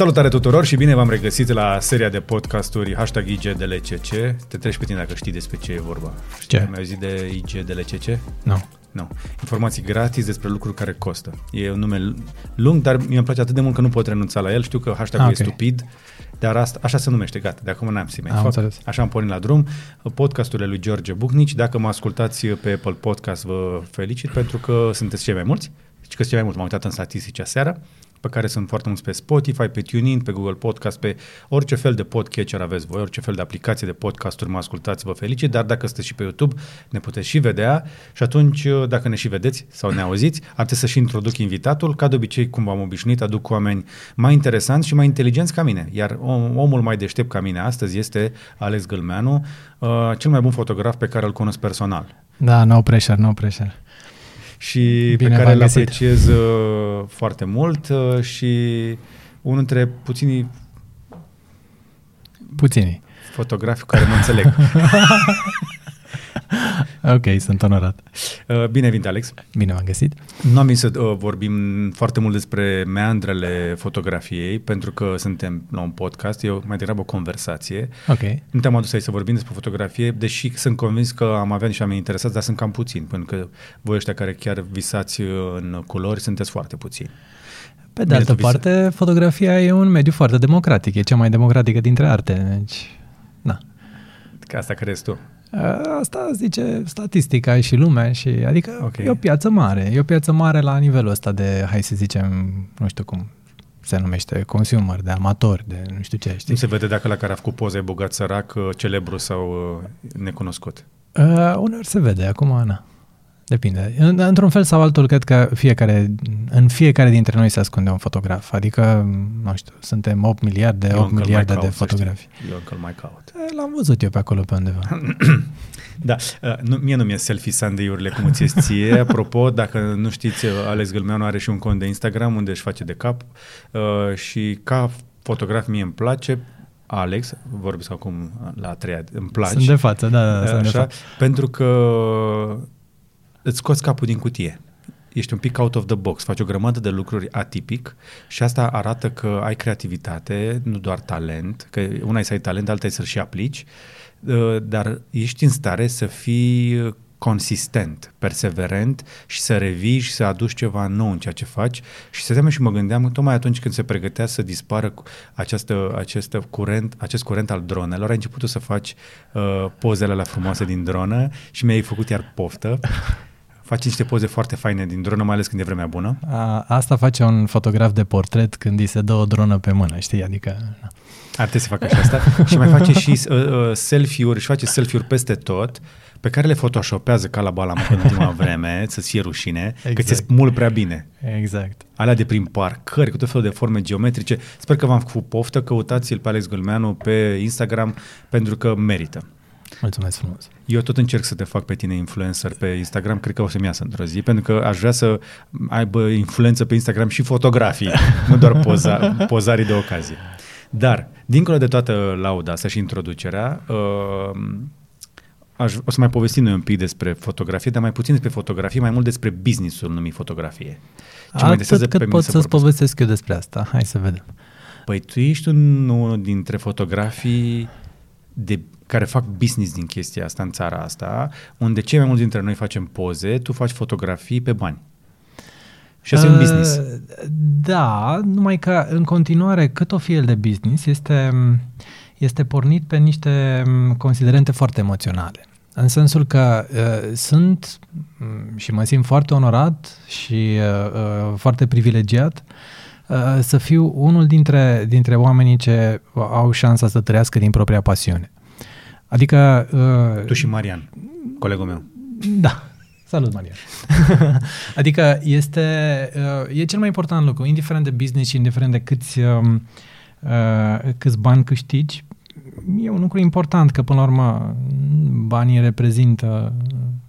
Salutare tuturor și bine v-am regăsit la seria de podcasturi hashtag IGDLCC. Te treci pe tine dacă știi despre ce e vorba. Ce? Ai mai auzit de IGDLCC? Nu. Nu. Informații gratis despre lucruri care costă. E un nume lung, dar mi-e place atât de mult că nu pot renunța la el. Știu că hashtag-ul Ah, e ok. stupid, dar asta, așa se numește, gata. De acum n-am să mai Am fac. înțeles. Așa am pornit la drum. Podcasturile lui George Bucnici. Dacă mă ascultați pe Apple Podcast, vă felicit pentru că sunteți cei mai mulți. Și că sunt cei mai mulți, m-am uitat în statistici aseară pe care sunt foarte mulți pe Spotify, pe TuneIn, pe Google Podcast, pe orice fel de podcatcher aveți voi, orice fel de aplicație de podcasturi mă ascultați, vă felicit, dar dacă sunteți și pe YouTube, ne puteți și vedea. Și atunci, dacă ne și vedeți sau ne auziți, ar trebui să și introduc invitatul, ca de obicei, cum v-am obișnuit, aduc oameni mai interesanți și mai inteligenți ca mine, iar om, omul mai deștept ca mine astăzi este Alex Gâlmeanu, uh, cel mai bun fotograf pe care îl cunosc personal. Da, no pressure, no pressure. Și Bine pe care v-am îl găsit. apreciez uh, foarte mult uh, și unul dintre puținii Puțini. fotografi cu care mă înțeleg. Ok, sunt onorat. Uh, Bine venit, Alex! Bine v-am găsit. Nu am venit să uh, vorbim foarte mult despre meandrele fotografiei, pentru că suntem la un podcast, e o- mai degrabă o conversație. Ok. Nu te-am adus aici să vorbim despre fotografie, deși sunt convins că am avea niște oameni interesați, dar sunt cam puțini, pentru că voi ăștia care chiar visați uh, în culori sunteți foarte puțini. Pe de Bine, altă tu vise- parte, fotografia e un mediu foarte democratic. E cea mai democratică dintre arte. Deci, na. Că asta crezi tu. Asta zice statistica și lumea și adică Ok. e o piață mare. E o piață mare la nivelul ăsta de, hai să zicem, nu știu cum se numește, consumer, de amatori, de nu știu ce, știi? Nu se vede dacă la care a făcut poze e bogat sărac, uh, celebru sau uh, necunoscut. Uh, uneori se vede, acum, na. Depinde. În, într-un fel sau altul, cred că fiecare, în fiecare dintre noi se ascunde un fotograf. Adică, nu știu, suntem 8 miliarde, Eu 8 încă îl miliarde mai de caut, să fotografi. știi. Eu încă îl mai caut. E, L-am văzut eu pe acolo pe undeva. Da, uh, nu, mie nu mi-e selfie Sunday-urile cum îți ies ție. Apropo, dacă nu știți, uh, Alex Gâlmeanu are și un cont de Instagram unde își face de cap uh, și ca fotograf mie îmi place Alex, vorbesc acum la a treia, îmi place. Sunt de față, da, da, da sunt de Așa, față. pentru că îți scoți capul din cutie. Ești un pic out of the box, faci o grămadă de lucruri atipic și asta arată că ai creativitate, nu doar talent, că una e să ai talent, alta e să-l și aplici, uh, dar ești în stare să fii consistent, perseverent și să revii și să aduci ceva nou în ceea ce faci și să și mă gândeam tocmai atunci când se pregătea să dispară cu această, acest curent, acest curent al dronelor, ai început tu să faci uh, pozele la frumoase din dronă și mi-ai făcut iar poftă. Faci niște poze foarte faine din dronă, mai ales când e vremea bună. A, asta face un fotograf de portret când îi se dă o dronă pe mână, știi? Adică, na. Ar trebui să facă și asta. și mai face și uh, uh, selfie-uri, își face selfie-uri peste tot, pe care le photoshopează ca la balamă în ultima vreme, să-ți fie rușine, exact. că Exact. ți mult prea bine. exact. Alea de prin parcări, cu tot felul de forme geometrice. Sper că v-am făcut poftă, căutați-l pe Alex Gâlmeanu pe Instagram, pentru că merită. Mulțumesc frumos. Eu tot încerc să te fac pe tine influencer pe Instagram, cred că o să-mi iasă într-o zi, pentru că aș vrea să aibă influență pe Instagram și fotografii, nu doar poza, pozarii de ocazie. Dar, dincolo de toată lauda asta și introducerea, uh, aș, o să mai povestim noi un pic despre fotografie, dar mai puțin despre fotografie, mai mult despre business-ul numit fotografie. Ce mă interesează Atât pe cât mine pot să să-ți vorbesc. povestesc eu despre asta. Hai să vedem. Păi tu ești unul dintre fotografii de, care fac business din chestia asta în țara asta, unde cei mai mulți dintre noi facem poze, tu faci fotografii pe bani. Și asta e un business. Uh, Da, numai că în continuare cât o fi el de business este, este pornit pe niște m, considerente foarte emoționale. În sensul că uh, sunt m, și mă simt foarte onorat și uh, uh, foarte privilegiat uh, să fiu unul dintre, dintre oamenii ce au șansa să trăiască din propria pasiune. Adică... Uh, Tu și Marian, colegul meu. da. Salut, Maria. adică este, uh, e cel mai important lucru, indiferent de business și indiferent de câți, um, uh, câți bani câștigi, e un lucru important, că până la urmă banii reprezintă,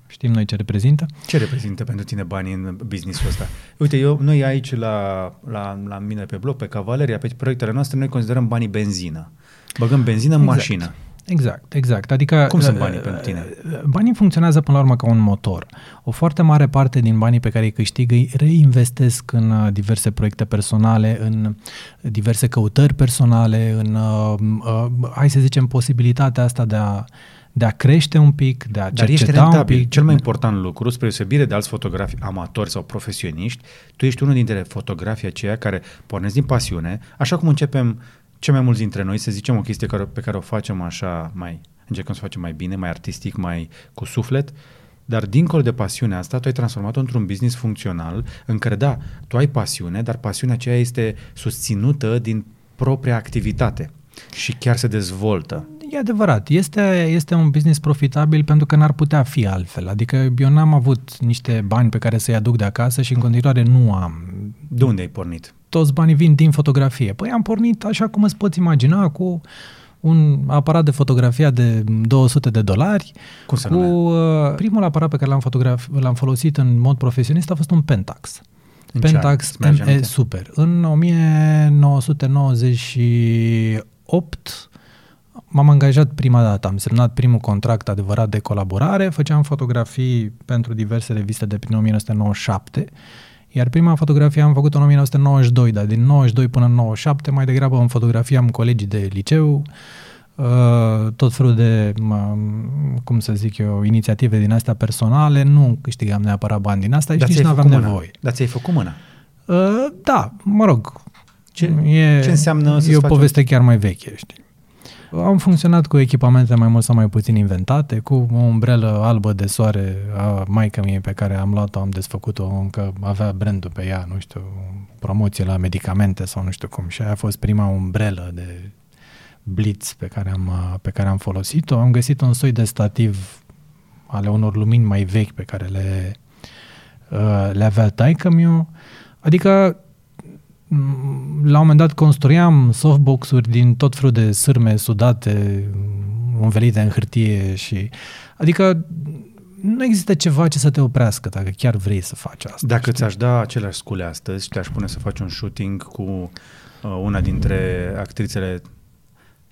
știm noi ce reprezintă. Ce reprezintă pentru tine banii în businessul ăsta? Uite, eu, noi aici la, la, la mine pe bloc, pe Cavaleria, pe proiectele noastre, noi considerăm banii benzină. Băgăm benzină în Exact. mașină. Exact, exact. Adică Cum sunt banii pentru tine? Banii funcționează până la urmă ca un motor. O foarte mare parte din banii pe care îi câștig îi reinvestesc în uh, diverse proiecte personale, în diverse căutări personale, în, uh, uh, hai să zicem, posibilitatea asta de a de a crește un pic, de a Dar ești cerceta un rentabil. pic. Cel mai important lucru, spre deosebire de alți fotografi amatori sau profesioniști, tu ești unul dintre fotografii aceia care pornesc din pasiune, așa cum începem cei mai mulți dintre noi să zicem o chestie care, pe care o facem așa mai, încercăm să o facem mai bine, mai artistic, mai cu suflet, dar dincolo de pasiunea asta, tu ai transformat-o într-un business funcțional în care, da, tu ai pasiune, dar pasiunea aceea este susținută din propria activitate și chiar se dezvoltă. E adevărat, este, este un business profitabil pentru că n-ar putea fi altfel. Adică eu n-am avut niște bani pe care să-i aduc de acasă și în continuare nu am. De unde ai pornit? Toți banii vin din fotografie. Păi am pornit așa cum îți poți imagina cu un aparat de fotografia de 200 de dolari. Cum se cu uh, primul aparat pe care l-am, fotograf- l-am folosit în mod profesionist a fost un Pentax. În ce an? Pentax Îți mai aduce ME aminte? Super. În 1998 m-am angajat prima dată, am semnat primul contract adevărat de colaborare, făceam fotografii pentru diverse reviste de prin 1997, iar prima fotografie am făcut-o în 1992, dar din 92 până în 97 mai degrabă în fotografie am colegii de liceu, uh, tot felul de, mă, cum să zic eu, inițiative din astea personale, nu câștigam neapărat bani din asta și Dar nici ți-ai nu aveam făcut mâna. nevoie. Dar ți-ai făcut mâna. Uh, da, mă rog. Ce- e, ce înseamnă să-ți E o faci poveste chiar mai veche, știi. Am funcționat cu echipamente mai mult sau mai puțin inventate, cu o umbrelă albă de soare a maică mie pe care am luat-o, am desfăcut-o, încă avea brandul pe ea, nu știu, promoție la medicamente sau nu știu cum. Și aia a fost prima umbrelă de blitz pe care am, pe care am folosit-o. Am găsit un soi de stativ ale unor lumini mai vechi pe care le, uh, le avea taică miu. Adică m, la un moment dat construiam softbox-uri din tot felul de sârme sudate, învelite în hârtie și... Adică nu există ceva ce să te oprească dacă chiar vrei să faci asta. Dacă știi? ți-aș da aceleași scule astăzi și te-aș pune să faci un shooting cu uh, una dintre actrițele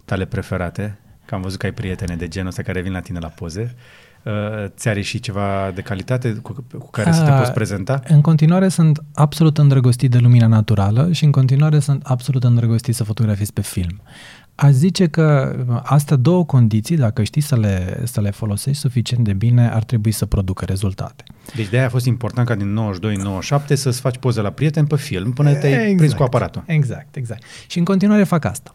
tale preferate, că am văzut că ai prietene de genul ăsta care vin la tine la poze, uh, ți-ar ieși ceva de calitate cu, cu care să te A, poți prezenta? În continuare sunt absolut îndrăgostit de lumina naturală și în continuare sunt absolut îndrăgostit să fotografiez pe film. Aș zice că astea două condiții, dacă știi să le, să le folosești suficient de bine, ar trebui să producă rezultate. Deci de-aia a fost important ca din 92-97 să-ți faci poze la prieten pe film până te-ai prins cu aparatul. Exact, exact. Și în continuare fac asta.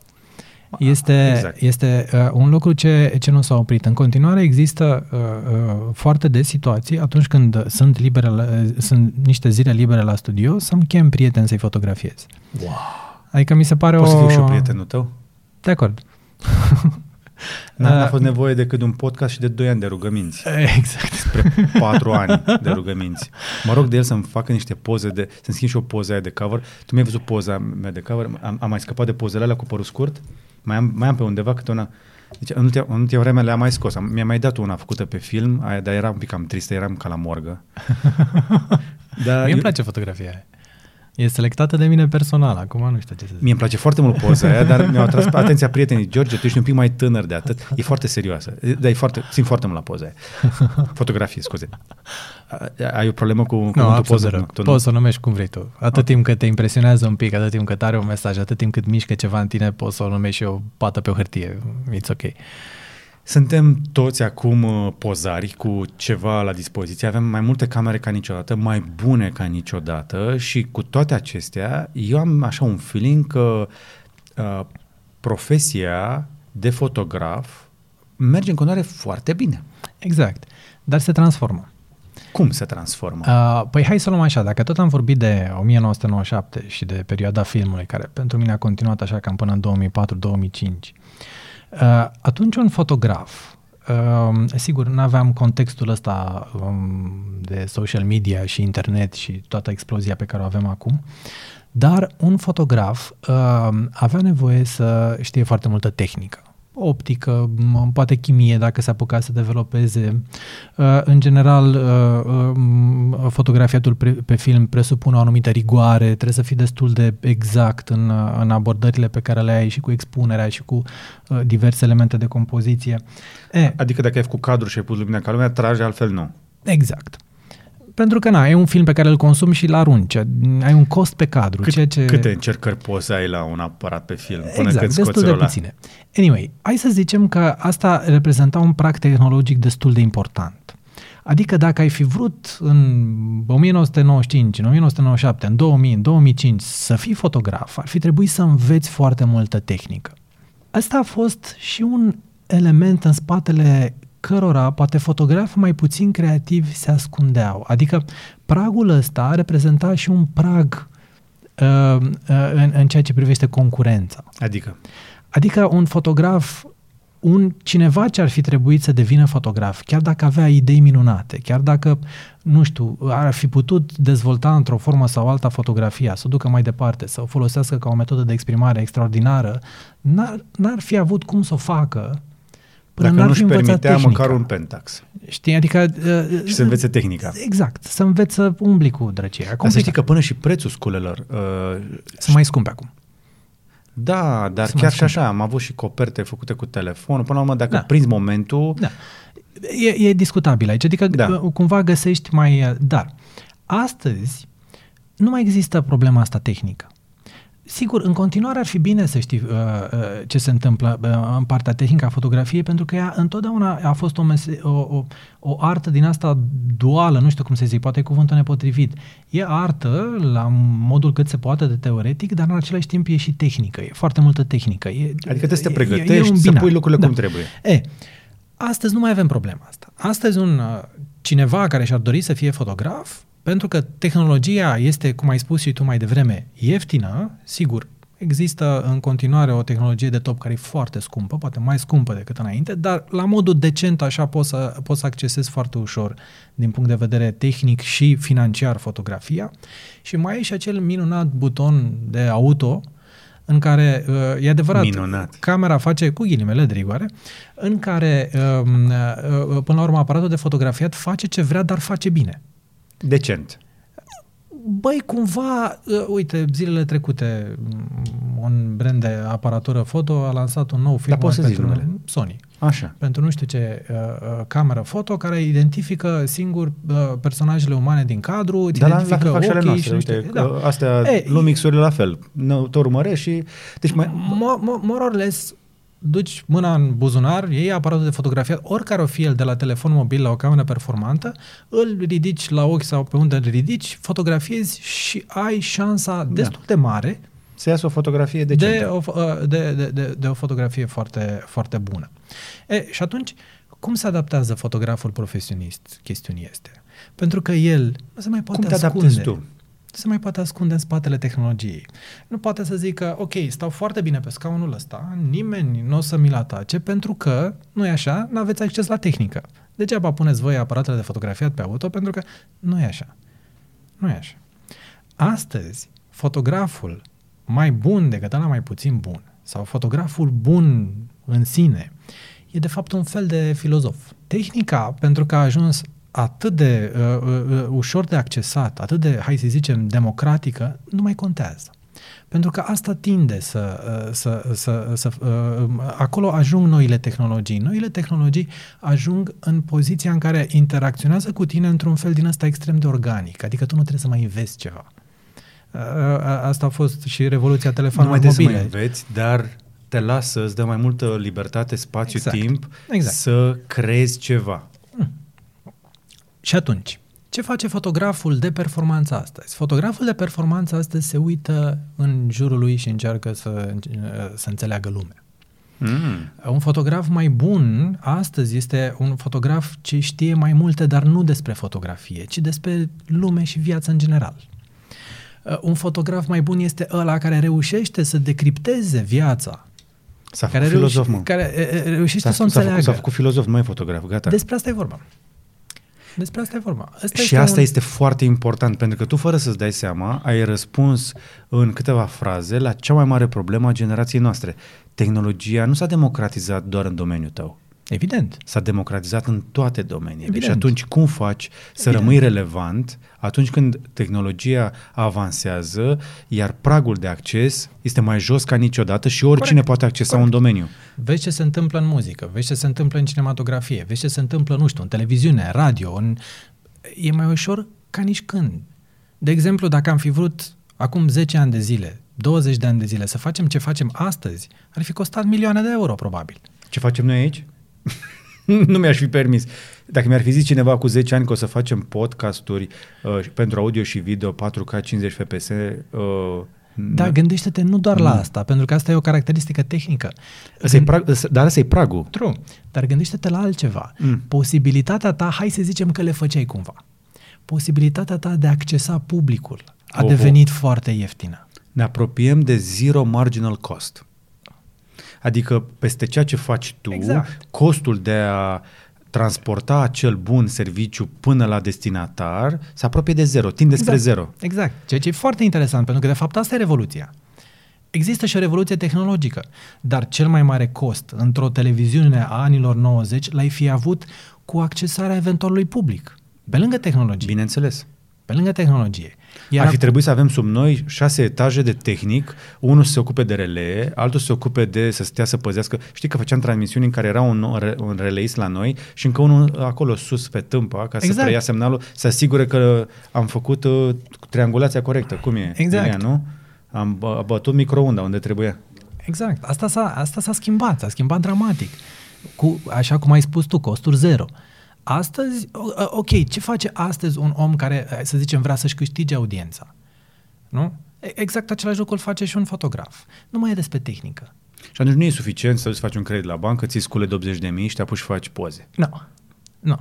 Este, exact. este uh, un lucru ce, ce nu s-a oprit. În continuare există uh, uh, foarte des situații atunci când sunt, libere la, sunt niște zile libere la studio să-mi chem prieten să-i fotografiez. Wow. Adică mi se pare Poți o... să fiu și eu prietenul tău? De acord. N-a, n-a Uh, fost nevoie decât de un podcast și de 2 ani de rugăminți. Exact. Spre 4 ani de rugăminți. Mă rog de el să-mi facă niște poze, de, să-mi schimb și o poză aia de cover. Tu mi-ai văzut poza mea de cover? Am, am mai scăpat de pozele alea cu părul scurt? Mai am, mai am pe undeva câte una... Deci în ultima, în ultima vreme le-am mai scos. Am, mi-a mai dat una făcută pe film, aia, dar era un pic cam tristă, eram ca la morgă. Dar Mie eu- îmi place fotografia aia. E selectată de mine personal, acum nu știu ce să zic. Mie îmi place foarte mult poza aia, dar mi-au atras atenția prietenii. George, tu ești un pic mai tânăr de atât. E foarte serioasă. Dar e foarte, simt foarte mult la poza aia. Fotografie, scuze. A- Ai o problemă cu Nu, cuvântul absolut poză? deloc. Tu nu? Poți să o numești cum vrei tu. Atât timp cât te impresionează un pic, atât timp cât are un mesaj, atât timp cât mișcă ceva în tine, poți să o numești și o pată pe o hârtie. It's ok. Suntem toți acum uh, pozari cu ceva la dispoziție, avem mai multe camere ca niciodată, mai bune ca niciodată și cu toate acestea, eu am așa un feeling că uh, profesia de fotograf merge în continuare foarte bine. Exact. Dar se transformă. Cum se transformă? Uh, păi hai să luăm așa, dacă tot am vorbit de 1997 și de perioada filmului, care pentru mine a continuat așa cam până în 2004-2005, uh, atunci un fotograf, uh, sigur, nu aveam contextul ăsta um, de social media și internet și toată explozia pe care o avem acum, dar un fotograf uh, avea nevoie să știe foarte multă tehnică. Optică, m- poate chimie dacă se apuca să developeze. Uh, în general, uh, uh, fotografiatul pre- pe film presupune o anumită rigoare, trebuie să fii destul de exact în, uh, în abordările pe care le ai și cu expunerea și cu uh, diverse elemente de compoziție. E, Adică dacă ai făcut cadru și ai pus lumina ca lumea, trage, altfel nu. exact. Pentru că, na, e un film pe care îl consumi și îl arunci. Ai un cost pe cadru. Cât, ceea ce... Câte încercări poți să ai la un aparat pe film până exact, când scoți destul de ăla? puține. Anyway, hai să zicem că asta reprezenta un prag tehnologic destul de important. Adică dacă ai fi vrut în 1995, în 1997, în 2000, în 2005 să fii fotograf, ar fi trebuit să înveți foarte multă tehnică. Asta a fost și un element în spatele cărora poate fotografi mai puțin creativi se ascundeau. Adică pragul ăsta reprezenta și un prag uh, uh, în, în ceea ce privește concurența. Adică, Adică un fotograf, un cineva ce ar fi trebuit să devină fotograf, chiar dacă avea idei minunate, chiar dacă, nu știu, ar fi putut dezvolta într-o formă sau alta fotografia, să o ducă mai departe, să o folosească ca o metodă de exprimare extraordinară, n-ar, n-ar fi avut cum să o facă până dacă n-ar nu-și fi învățat permitea tehnica. măcar un pentax Știi, adică... Uh, și să învețe tehnica. Exact, să înveți să umbli cu drăcia. Dar să știi că până și prețul sculelor uh, Sunt mai scumpe acum. Da, dar Sunt chiar mai și așa, am avut și coperte făcute cu telefonul. Până la urmă, dacă Da. da. prinzi momentul, Da. E, e discutabil aici, adică da. Da. cumva găsești mai... Dar astăzi nu mai există problema asta tehnică. Sigur, în continuare ar fi bine să știi uh, uh, ce se întâmplă uh, în partea tehnică a fotografiei, pentru că ea întotdeauna a fost o, mese- o, o, o artă din asta duală, nu știu cum să zic, poate e cuvântul nepotrivit. E artă la modul cât se poate de teoretic, dar în același timp e și tehnică, e foarte multă tehnică. E, adică trebuie să te e- pregătești, e un să binar. pui lucrurile Da. cum trebuie. E, astăzi nu mai avem problema asta. Astăzi un uh, cineva care și-ar dori să fie fotograf, pentru că tehnologia este, cum ai spus și tu mai devreme, ieftină, sigur, există în continuare o tehnologie de top care e foarte scumpă, poate mai scumpă decât înainte, dar la modul decent așa poți să, poți să accesezi foarte ușor din punct de vedere tehnic și financiar fotografia. Și mai e și acel minunat buton de auto în care, uh, e adevărat, Minunat. camera face, cu ghilimele de rigoare, în care, um, uh, uh, până la urmă, aparatul de fotografiat face ce vrea, dar face bine. Decent. Băi, cumva, uh, uite, zilele trecute, mm, un brand de aparatură foto a lansat un nou film poți să zici pentru numele? Sony. Așa. Pentru nu știu ce uh, uh, cameră foto care identifică singur uh, personajele umane din cadru, îți Dar la, la fel identifică fac și ale ochii noastre. și nu știu. Uite, Da. că astea, Ei, Lumixurile la fel. Nu, te urmărești și... Deci mai, Mo- mo- more or less, duci mâna în buzunar, iei aparatul de fotografiat, oricare o fie el, de la telefon mobil la o cameră performantă, îl ridici la ochi sau pe unde îl ridici, fotografiezi și ai șansa destul de mare să iasă o fotografie de decentă. o, fo- de, de, de, de o fotografie foarte, foarte bună. E, și atunci, cum se adaptează fotograful profesionist chestiunii este? Pentru că el nu se mai poate Cum te ascunde adaptezi tu? nu se mai poate ascunde în spatele tehnologiei. Nu poate să zică, ok, stau foarte bine pe scaunul ăsta, nimeni nu o să mi-l atace, pentru că, nu e așa, nu aveți acces la tehnică. Degeaba puneți voi aparatele de fotografiat pe auto, pentru că nu e așa. Nu e așa. Astăzi, fotograful mai bun decât ăla mai puțin bun, sau fotograful bun în sine, e de fapt un fel de filozof. Tehnica, pentru că a ajuns atât de uh, uh, ușor de accesat, atât de, hai să zicem, democratică, nu mai contează. Pentru că asta tinde să, uh, să, să, să uh, acolo ajung noile tehnologii. Noile tehnologii ajung în poziția în care interacționează cu tine într-un fel din ăsta extrem de organic, adică tu nu trebuie să mai înveți ceva. Uh, Asta a fost și revoluția Nu mai telefonului trebuie să mobile. mai înveți, dar te lasă, îți dă mai multă libertate, spațiu, Exact. timp Exact. să creezi ceva. Și atunci, ce face fotograful de performanță astăzi? Fotograful de performanță astăzi se uită în jurul lui și încearcă să, să înțeleagă lumea. Mm. Un fotograf mai bun astăzi este un fotograf ce știe mai multe, dar nu despre fotografie, ci despre lume și viață în general. Uh, Un fotograf mai bun este ăla care reușește să decripteze viața, S-a care, făcut filozof, mă. care e, e, reușește S-a, să o s-a, făcut, înțeleagă. s-a făcut filozof, nu mai fotograf, gata. Despre asta e vorba. Despre asta e vorba. Asta și asta un... este foarte important, pentru că tu, fără să-ți dai seama, ai răspuns în câteva fraze la cea mai mare problemă a generației noastre. Tehnologia nu s-a democratizat doar în domeniul tău. Evident. S-a democratizat în toate domeniile. Evident. Și atunci cum faci să Evident. rămâi relevant atunci când tehnologia avansează, iar pragul de acces este mai jos ca niciodată și oricine Corect. poate accesa Corect. un domeniu. Vezi ce se întâmplă în muzică, vezi ce se întâmplă în cinematografie, vezi ce se întâmplă, nu știu, în televiziune, radio, în... e mai ușor ca nici când. De exemplu, dacă am fi vrut acum 10 ani de zile, 20 de ani de zile să facem ce facem astăzi, ar fi costat milioane de euro, probabil. Ce facem noi aici? nu mi-aș fi permis. Dacă mi-ar fi zis cineva cu 10 ani că o să facem podcasturi uh, pentru audio și video 4K 50 FPS, uh, da, gândește-te nu doar la asta, pentru că asta e o caracteristică tehnică. Asta Gând... prag, dar asta e pragul. True. Dar gândește-te la altceva. Mm. Posibilitatea ta, hai să zicem că le făceai cumva. Posibilitatea ta de a accesa publicul a oh, devenit oh. foarte ieftină. Ne apropiem de zero marginal cost. Adică peste ceea ce faci tu, exact. costul de a transporta acel bun serviciu până la destinatar se apropie de zero, tinde exact. spre zero. Exact. Ceea ce e foarte interesant, pentru că de fapt asta e revoluția. Există și o revoluție tehnologică, dar cel mai mare cost într-o televiziune a anilor 90 l-ai fi avut cu accesarea eventualului public, pe lângă tehnologie. Bineînțeles. Pe lângă tehnologie. Iar Ar fi trebuit să avem sub noi șase etaje de tehnic, unul să se ocupe de relee, altul să se ocupe de să stea să păzească. Știi că făceam transmisiuni în care era un, un releist la noi și încă unul acolo sus pe tâmpa ca exact. să preia semnalul, să asigure că am făcut uh, triangulația corectă. Cum e? Exact. Ea, nu? Am bătut microunda unde trebuia. Exact. Asta s-a, asta s-a schimbat, s-a schimbat dramatic. Cu, așa cum ai spus tu, costuri zero. Astăzi, ok, ce face astăzi un om care, să zicem, vrea să-și câștige audiența? Nu? Exact același lucru îl face și un fotograf. Nu mai e despre tehnică. Și atunci nu e suficient să îți faci un credit la bancă, ți scule de 80 de mii și te apuci și faci poze. Nu. No. Nu. No.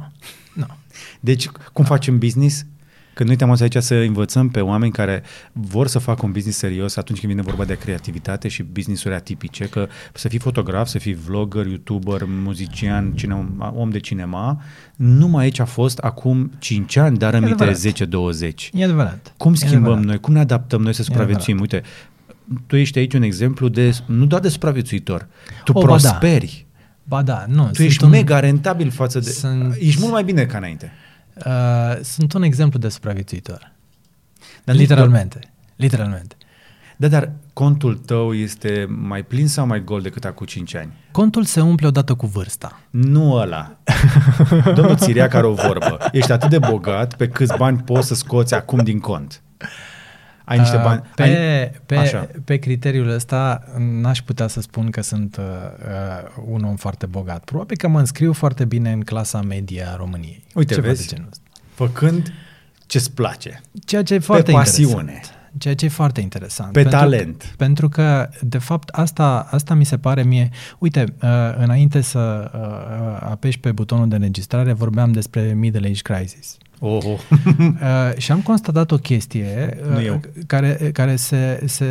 Nu. No. Deci, cum no. facem business? Când noi te-am aici să învățăm pe oameni care vor să facă un business serios atunci când vine vorba de creativitate și business-uri atipice, că să fii fotograf, să fii vlogger, youtuber, muzician, cine, om de cinema, numai aici a fost acum 5 ani, dar aminte 10-20. E adevărat. Cum schimbăm adevărat. noi? Cum ne adaptăm noi să supraviețuim? Uite, tu ești aici un exemplu de, nu doar de supraviețuitor, tu o, prosperi. Ba da. ba da, nu. Tu ești un... mega rentabil față de... Sunt... Ești mult mai bine ca înainte. Uh, sunt un exemplu de supraviețuitor. Dar literalmente. Doar... Literalmente. Da, dar contul tău este mai plin sau mai gol decât acum 5 ani? Contul se umple odată cu vârsta. Nu ăla. Domnul Țiria care o vorbă. Ești atât de bogat pe câți bani poți să scoți acum din cont. Ai niște bani. Uh, pe, ai... pe, Așa. pe criteriul ăsta n-aș putea să spun că sunt uh, uh, un om foarte bogat. Probabil că mă înscriu foarte bine în clasa media a României. Uite, Ceva vezi, făcând ce-ți place. Ceea ce e foarte pe pasiune. Interesant. Ceea ce e foarte interesant. Pe pentru, talent. Pentru că, de fapt, asta, asta mi se pare mie... Uite, uh, înainte să uh, apeși pe butonul de înregistrare, vorbeam despre Middle Age Crisis. Oh, oh. uh, și am constatat o chestie uh, care, care se, se,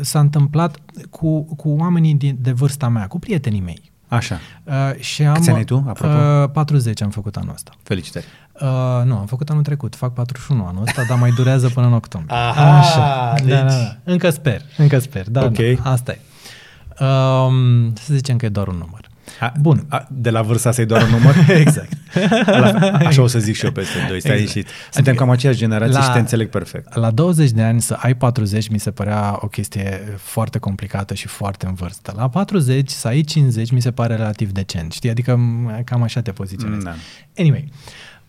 s-a întâmplat cu, cu oamenii din, de vârsta mea, cu prietenii mei. Așa. Uh, și am, Câți ani tu, apropo? Uh, 40 am făcut anul ăsta. Felicitări. Uh, nu, am făcut anul trecut, fac 41 anul ăsta, dar mai durează până în octombrie. Aha, Așa. Deci... Da, da, da. Încă sper, încă sper. Da, okay. da, asta e. Um, să zicem că e doar un număr. A, Bun. A, de la vârsta să-i doar un număr? exact. La, așa o să zic și eu peste doi. Stai exact. Suntem adică, cam aceeași generație la, și te înțeleg perfect. La 20 de ani să ai 40 mi se părea o chestie foarte complicată și foarte în vârstă. La 40 să ai 50 mi se pare relativ decent. Știi? Adică cam așa te poziționezi. Da. Anyway.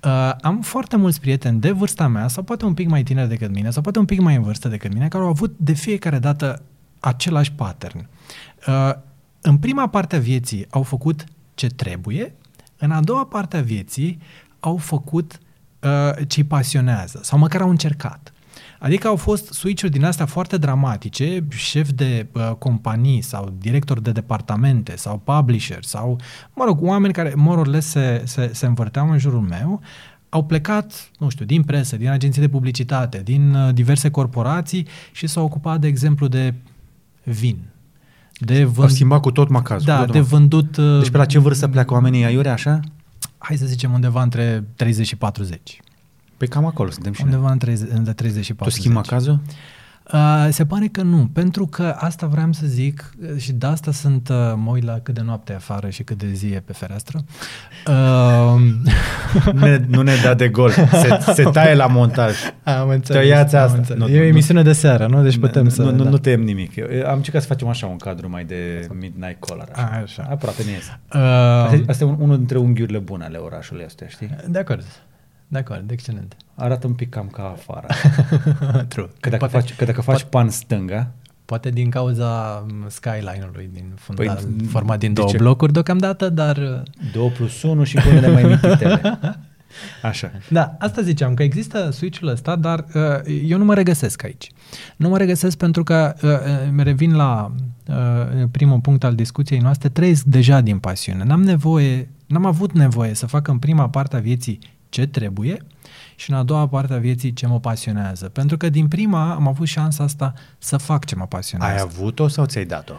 Uh, am foarte mulți prieteni de vârsta mea sau poate un pic mai tineri decât mine sau poate un pic mai în vârstă decât mine care au avut de fiecare dată același pattern. Uh, în prima parte a vieții au făcut ce trebuie, în a doua parte a vieții au făcut uh, ce îi pasionează sau măcar au încercat. Adică au fost switch-uri din astea foarte dramatice, șef de uh, companii sau director de departamente sau publisher sau, mă rog, oameni care more se, se, se învârteau în jurul meu, au plecat, nu știu, din presă, din agenții de publicitate, din uh, diverse corporații și s-au ocupat, de exemplu, de vin, de vând... A schimbat cu tot macazul. Da, tot de vândut... Deci pe la ce vârstă pleacă oamenii aiure, așa? hai să zicem undeva între 30 și 40. Păi cam acolo suntem și noi. Undeva între, între 30 și Tu 40. schimba cazul? Uh, se pare că nu, pentru că asta vreau să zic uh, și de asta sunt, uh, mă uit la cât de noapte e afară și cât de zi e pe fereastră. Uh, Ne, nu ne da de gol. Se, se taie la montaj. am înțeles. Tăiați am asta. înțeles. Nu, e o nu, emisiune de seară, nu? Deci putem nu, să... Nu, da. nu tăiem nimic. Eu, am încercat să facem așa un cadru mai de midnight collar. Așa. A, așa. Aproape ne iese. Uh, Asta, asta e un- unul dintre unghiurile bune ale orașului ăsta, știi? de acord. De acord, excelent. Arată un pic cam ca afară. True. Că dacă, faci, că dacă faci pan stânga, Poate din cauza m, skyline-ului din fundal, Păi, păi, format din de două ce? blocuri deocamdată, dar... uh, 2 plus 1 și cu unele mai mititele. Așa. Da, asta ziceam, că există switch-ul ăsta, dar uh, eu nu mă regăsesc aici. Nu mă regăsesc pentru că, uh, uh, revin la uh, primul punct al discuției noastre, trăiesc deja din pasiune. N-am nevoie, n-am avut nevoie să fac în prima parte a vieții ce trebuie și în a doua parte a vieții ce mă pasionează. Pentru că din prima am avut șansa asta să fac ce mă pasionează. Ai avut-o sau ți-ai dat-o?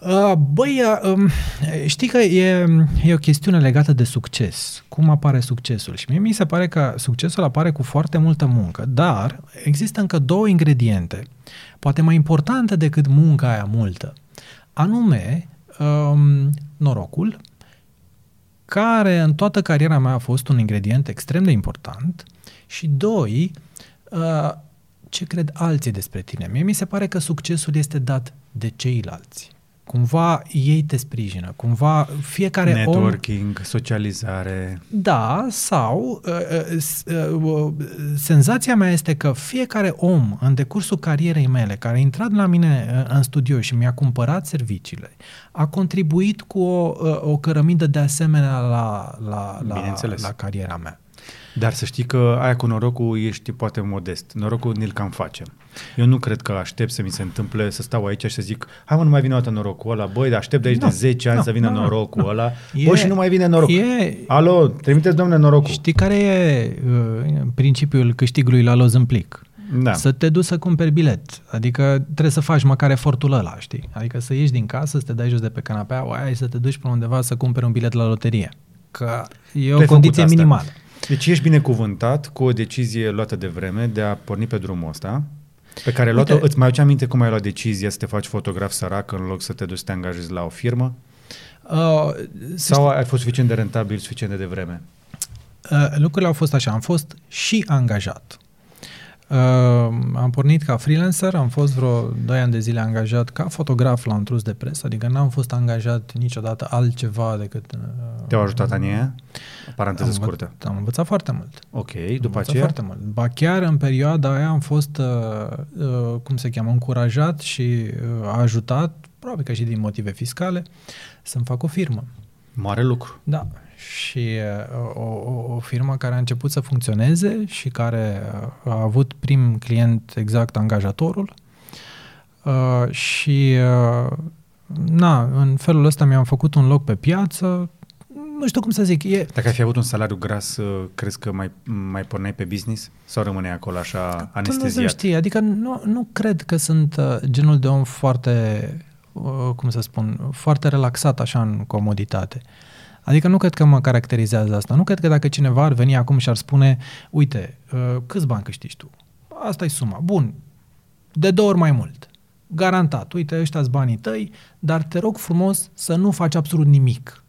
Uh, Băi, uh, um, știi că e, e o chestiune legată de succes. Cum apare succesul? Și mie mi se pare că succesul apare cu foarte multă muncă, dar există încă două ingrediente, poate mai importante decât munca aia multă. Anume, um, norocul, care în toată cariera mea a fost un ingredient extrem de important și doi, uh, ce cred alții despre tine. Mie mi se pare că succesul este dat de ceilalți. Cumva ei te sprijină, cumva fiecare om... Networking, socializare. Da, sau uh, uh, s- uh, uh, senzația mea este că fiecare om în decursul carierei mele care a intrat la mine uh, în studio și mi-a cumpărat serviciile, a contribuit cu o, uh, o cărămidă de asemenea la, la, la, Bineînțeles. la cariera mea. Dar să știi că aia cu norocul ești poate modest. Norocul ni-l cam facem. Eu nu cred că aștept să mi se întâmple să stau aici și să zic hai mă, nu mai vine o dată norocul ăla, băi, dar aștept de aici Nu, de 10 ani nu, să vină nu, nu, norocul ăla. E- Băi, și nu mai vine norocul. e- Alo, trimiteți domnule norocul. Știi care e uh, principiul câștigului la loz în plic? Da. Să te duci să cumperi bilet. Adică trebuie să faci măcar efortul ăla, știi? Adică să ieși din casă, să te dai jos de pe canapea, oaia, și să te duci până undeva să cumperi un bilet la loterie. Că e Tu o ai condiție făcut asta. minimală. Deci ești binecuvântat cu o decizie luată de vreme de a porni pe drumul ăsta, pe care ai luat-o. Uite- Îți mai aduce aminte cum ai luat decizia să te faci fotograf sărac în loc să te duci să te angajezi la o firmă? Uh, să Sau ai fost suficient de rentabil, suficient de devreme? Uh, lucrurile au fost așa. Am fost și angajat. Uh, am pornit ca freelancer, am fost vreo 2 ani de zile angajat ca fotograf la un trus de presă, adică n-am fost angajat niciodată altceva decât... Uh, Te-au ajutat anii aia? Paranteză am, învă- scurtă. Am învățat foarte mult. Ok, Am după învățat aceea? Foarte mult. Ba chiar în perioada aia am fost, uh, uh, cum se cheamă, încurajat și uh, ajutat, probabil că și din motive fiscale, să-mi fac o firmă. Mare lucru. Da, și uh, o, o, o firmă care a început să funcționeze și care uh, a avut prim client exact angajatorul uh, și uh, na, în felul ăsta mi-am făcut un loc pe piață, nu știu cum să zic, e, Dacă ai fi avut un salariu gras, uh, crezi că mai, mai porneai pe business? Sau rămâneai acolo așa Dumnezeu anesteziat? știe, adică nu, nu cred că sunt uh, genul de om foarte, uh, cum să spun, foarte relaxat așa în comoditate. Adică nu cred că mă caracterizează asta. Nu cred că dacă cineva ar veni acum și ar spune, uite, uh, câți bani câștigi tu? Asta e suma. Bun, de două ori mai mult. Garantat. Uite, ăștia sunt banii tăi, dar te rog frumos să nu faci absolut nimic.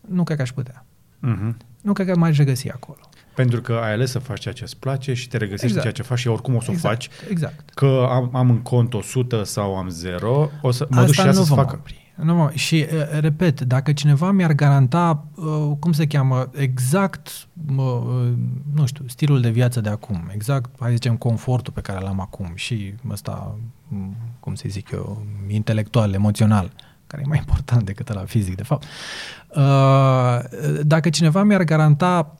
Nu cred că aș putea. Mhm. Nu cred că m-aș regăsi acolo. Pentru că ai ales să faci ceea ce îți place și te regăsești Exact. în ceea ce faci și oricum o să exact, o faci. Exact. Că am, am în cont 100 sau am 0, o să mă duc și Asta ea nu să-ți vom facă. opri. Nu vom. Și, uh, repet, dacă cineva mi-ar garanta, uh, cum se cheamă, exact, uh, nu știu, stilul de viață de acum, exact, hai să zicem, confortul pe care l-am acum și ăsta, m, cum să zic eu, intelectual, emoțional, care e mai important decât la fizic, de fapt. Uh, Dacă cineva mi-ar garanta,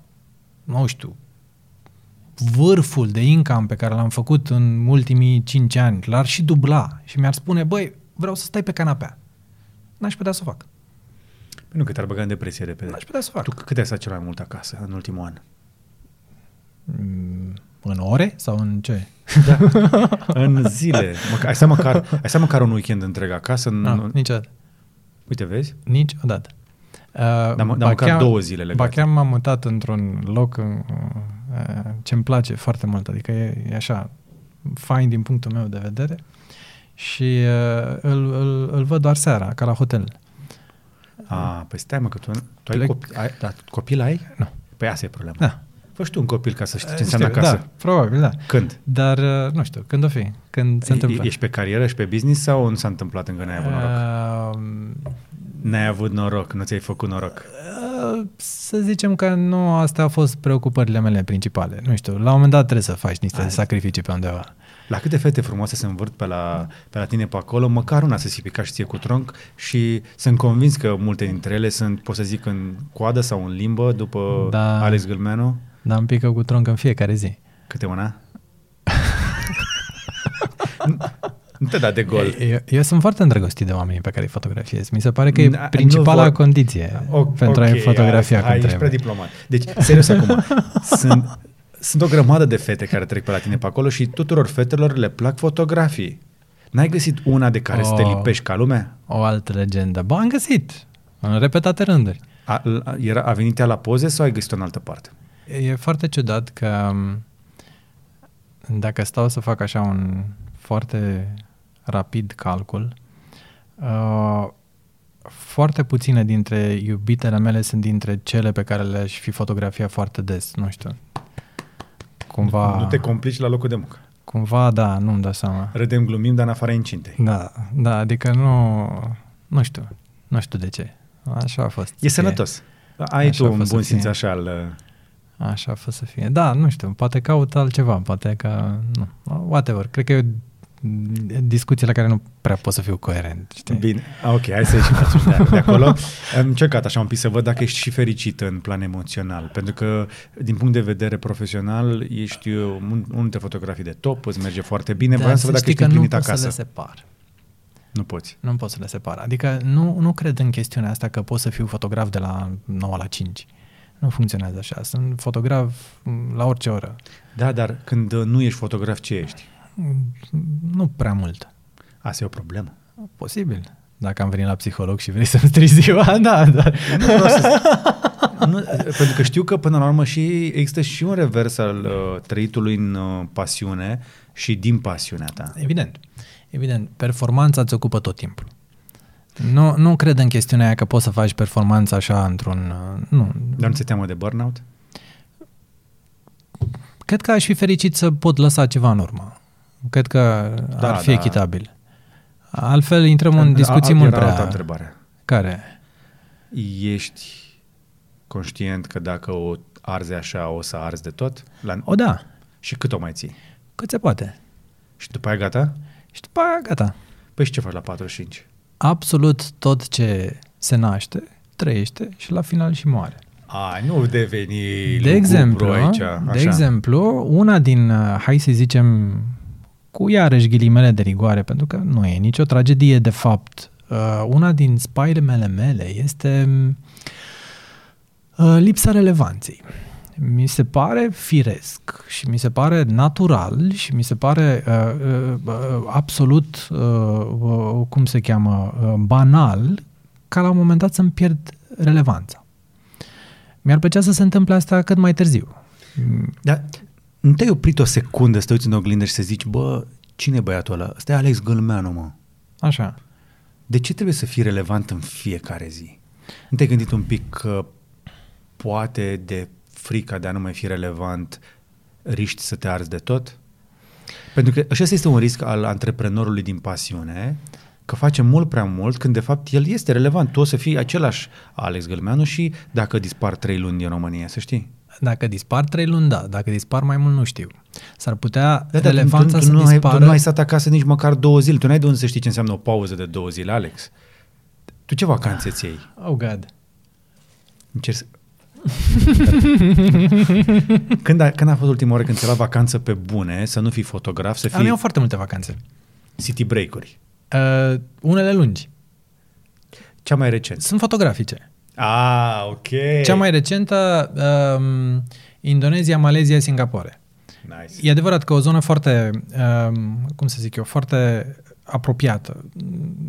nu știu, vârful de income pe care l-am făcut în ultimii 5 ani, l-ar și dubla și mi-ar spune, băi, vreau să stai pe canapea. N-aș putea să o fac. Nu că te-ar băga în depresie repede. N-aș putea să o fac. Tu cât ai stat cel mai mult acasă în ultimul an? Mm, În ore sau în ce? Da. în zile. Măcar, ai, stat măcar, ai stat măcar un weekend întreg acasă? În, Nu, niciodată. Uite, vezi? Niciodată. Uh, Dar, mă, dar măcar două zile legate. Ba chiar m-am mutat într-un loc uh, uh, ce-mi place foarte mult, adică e, e așa, fain din punctul meu de vedere și uh, îl, îl, îl văd doar seara, ca la hotel. A, păi stai mă, că tu, tu ai, Plec- copil, ai da, copil ai? Nu. Păi asta e problema. Da. Fă și tu un copil ca să știi ce Știu, înseamnă acasă. Da, probabil, da. Când? Dar uh, nu știu, când o fi, când se E- întâmplă. Ești pe carieră și pe business sau nu s-a întâmplat încă n-ai avut noroc? Uh, N-ai avut noroc, nu ți-ai făcut noroc. Uh, Să zicem că nu astea au fost preocupările mele principale. Nu știu, la un moment dat trebuie să faci niște Hai. sacrificii pe undeva. La câte fete frumoase se învârt pe la, pe la tine pe acolo, măcar una să se pica și ție cu tronc și sunt convins că multe dintre ele sunt, pot să zic, în coadă sau în limbă după Da. Alex Gâlmeanu. Dar îmi pică cu tronc în fiecare zi. Câte una? Nu- nu te da de gol. Eu, eu sunt foarte îndrăgostit de oamenii pe care îi fotografiez. Mi se pare că e Da, principala nu vor- condiție O- pentru a-i ok, fotografia hai, cum ești trebuie. prea diplomat. Deci, serios acum, sunt, sunt o grămadă de fete care trec pe la tine pe acolo și tuturor fetelor le plac fotografii. N-ai găsit una de care să te Oh. lipești ca lumea? O altă legendă. Ba, am găsit. În repetate rânduri. A, a, era, a venit ea la poze sau ai găsit-o în altă parte? E foarte ciudat că m, dacă stau să fac așa un foarte rapid calcul, uh, foarte puține dintre iubitele mele sunt dintre cele pe care le-aș fi fotografiat foarte des, nu știu. Cumva, Nu te complici la locul de muncă. cumva da, nu-mi dau seama. Râdem, glumim, dar în afara incintei. Da, da, adică nu, nu știu, nu știu de ce. Așa a fost. E sănătos. Ai Așa tu a un fost să bun simț fie. așa al... uh, Așa a fost să fie. Da, nu știu, poate caut altceva, poate că, nu, whatever. Cred că e o discuție la care nu prea pot să fiu coerent, știi? Bine, Ah, ok, hai să ieșim atunci de, de acolo. Am încercat așa un pic să văd dacă ești și fericit în plan emoțional, pentru că din punct de vedere profesional ești uh, un, unul dintre fotografii de top, îți merge foarte bine, vreau să văd dacă știi ești că nu împlinit pot să acasă. le separ. Nu poți. Nu pot să le separ. Adică nu, nu cred în chestiunea asta că pot să fiu fotograf de la 9 la 5. Nu funcționează așa. Sunt fotograf m, la orice oră. Da, dar când uh, nu ești fotograf, ce ești? M, Nu prea mult. Asta e o problemă. Posibil. Dacă am venit la psiholog și vrei să-mi strici ziua, da, da. Nu vreau să... nu, pentru că știu că până la urmă și există și un revers al uh, trăitului în uh, pasiune și din pasiunea ta. Evident. Evident. Performanța îți ocupă tot timpul. Nu, nu cred în chestiunea aia că poți să faci performanța așa într-un... uh, Nu. Dar nu ți teamă de burnout? Cred că aș fi fericit să pot lăsa ceva în urmă. Cred că Da, ar fi da. echitabil. Altfel intrăm în discuții A- mult era altă prea... întrebare. Care? Ești conștient că dacă o arzi așa, o să arzi de tot? La... O da, Și cât o mai ții? cât se poate. Și după aia gata? Și după aia gata. Păi și ce faci la 45? Absolut tot ce se naște, trăiește și la final și moare. Ai, nu deveni De lugubru exemplu, aici, de așa. exemplu, una din, uh, hai să zicem, cu iarăși ghilimele de rigoare, pentru că nu e nicio tragedie de fapt, uh, una din spaimele mele este uh, lipsa relevanței. Mi se pare firesc și mi se pare natural și mi se pare uh, uh, uh, absolut, uh, uh, cum se cheamă, uh, banal, ca la un moment dat să-mi pierd relevanța. Mi-ar plăcea să se întâmple asta cât mai târziu. Dar nu te-ai oprit o secundă să te uiți în oglindă și să zici, bă, cine e băiatul ăla? Ăsta e Alex Gâlmeanu, mă. Așa. De ce trebuie să fii relevant în fiecare zi? Nu te-ai gândit un pic că poate de frica de a nu mai fi relevant riști să te arzi de tot? Pentru că așa este un risc al antreprenorului din pasiune, că face mult prea mult când de fapt el este relevant. Tu o să fii același Alex Gălmeanu și dacă dispar trei luni din România, să știi. Dacă dispar trei luni, da. Dacă dispar mai mult, nu știu. S-ar putea Da, dar relevanța tu, tu, să nu ai, dispară. tu nu ai stat acasă nici măcar două zile. Tu n-ai de unde să știi ce înseamnă o pauză de două zile, Alex. Tu ce vacanțe ți iei? Oh, God. Încerc să... când, a, când a fost ultima oară când ți-ai luat vacanță pe bune, să nu fii fotograf, să Am fii eu foarte multe vacanțe. city break-uri? Uh, unele lungi. Cea mai recent. Sunt fotografice. Ah, ok. Cea mai recentă, um, Indonezia, Malezia, Singapore. Nice. E adevărat că o zonă foarte, um, cum să zic eu, foarte apropiată.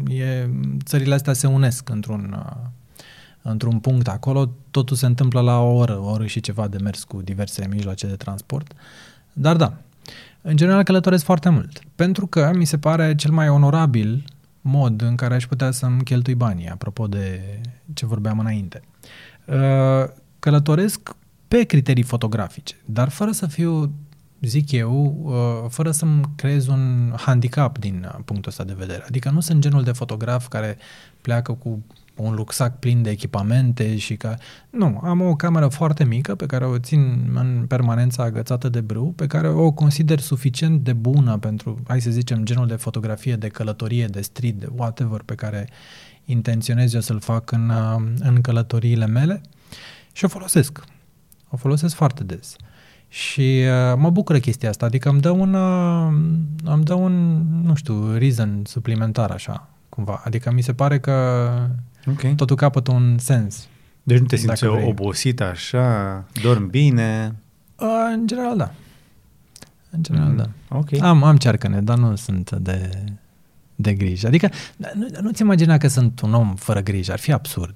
E, țările astea se unesc într-un, uh, într-un punct acolo, totul se întâmplă la o oră, o oră și ceva de mers cu diverse mijloace de transport. Dar da, în general călătoresc foarte mult, pentru că mi se pare cel mai onorabil mod în care aș putea să-mi cheltui banii, apropo de ce vorbeam înainte. Uh, călătoresc pe criterii fotografice, dar fără să fiu, zic eu, uh, fără să-mi creez un handicap din punctul ăsta de vedere. Adică nu sunt genul de fotograf care pleacă cu un rucsac plin de echipamente și ca... Nu, am o cameră foarte mică pe care o țin în permanență agățată de brâu, pe care o consider suficient de bună pentru, hai să zicem, genul de fotografie, de călătorie, de street, de whatever pe care intenționez eu să-l fac în, în călătoriile mele și o folosesc. O folosesc foarte des. Și uh, mă bucură chestia asta, adică îmi dă un, uh, îmi dă un, nu știu, reason suplimentar așa, cumva. Adică mi se pare că okay. totul capătă un sens. Deci nu te simți obosit așa, dormi bine? Uh, în general, da. În general, mm, da. Okay. Am, am cearcăne, dar nu sunt de, de grijă. Adică nu, nu-ți imagina că sunt un om fără grijă, ar fi absurd.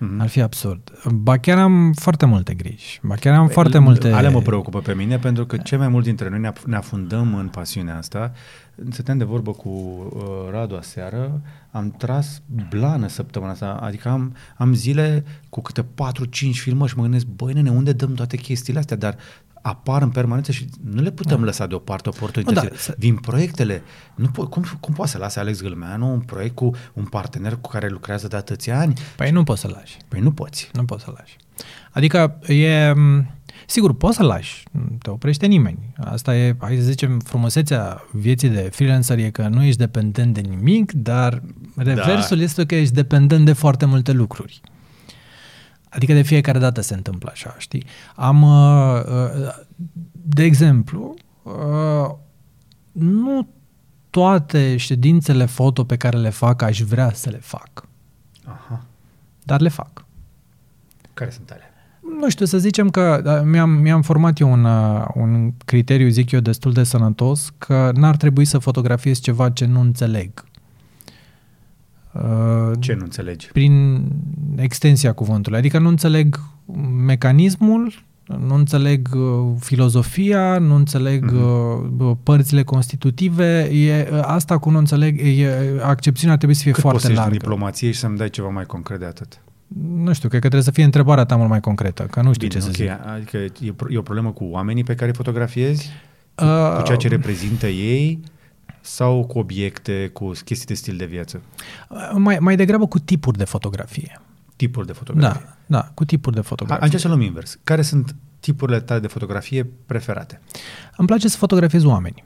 Mm-hmm. Ar fi absurd. Ba chiar am foarte multe griji. Ba chiar am păi, foarte multe... Ale mă preocupă pe mine pentru că cei mai mulți dintre noi ne, ne afundăm în pasiunea asta. Stăteam de vorbă cu uh, Radu aseară, am tras blană săptămâna asta, adică am, am zile cu câte 4-5 filmări și mă gândesc, băi nene, unde dăm toate chestiile astea? Dar apar în permanență și nu le putem da. lăsa deoparte oportunitățile. Da, să... Vin proiectele. Nu po- cum, cum poate să lase Alex Gâlmeanu un proiect cu un partener cu care lucrează de atâția ani? Păi nu poți să lași. Păi nu poți. Nu poți să lași. Adică e... Sigur, poți să lași, nu te oprește nimeni. Asta e, hai să zicem, frumusețea vieții de freelancer e că nu ești dependent de nimic, dar reversul da. este că ești dependent de foarte multe lucruri. Adică de fiecare dată se întâmplă așa, știi? Am, uh, uh, de exemplu, uh, nu toate ședințele foto pe care le fac aș vrea să le fac. Aha. Dar le fac. Care sunt alea? Nu știu, să zicem că da, mi-am, mi-am format eu un, un criteriu, zic eu, destul de sănătos, că n-ar trebui să fotografiez ceva ce nu înțeleg. Uh, Ce nu înțelegi? Prin extensia cuvântului. Adică nu înțeleg mecanismul, nu înțeleg uh, filozofia, nu înțeleg uh-huh. părțile constitutive. E, asta cu nu înțeleg, e, accepțiunea trebuie să fie Cât foarte poți largă. diplomație și să-mi dai ceva mai concret de atât? Nu știu, cred că trebuie să fie întrebarea ta mult mai concretă, că nu știu Bine, ce okay. să zic. Adică e, e o problemă cu oamenii pe care fotografiezi? Uh, cu ceea ce reprezintă ei? Sau cu obiecte, cu chestii de stil de viață? Mai, mai degrabă cu tipuri de fotografie. Tipuri de fotografie? Da, da cu tipuri de fotografie. Aici să luăm invers. Care sunt tipurile tale de fotografie preferate? Îmi place să fotografiez oameni.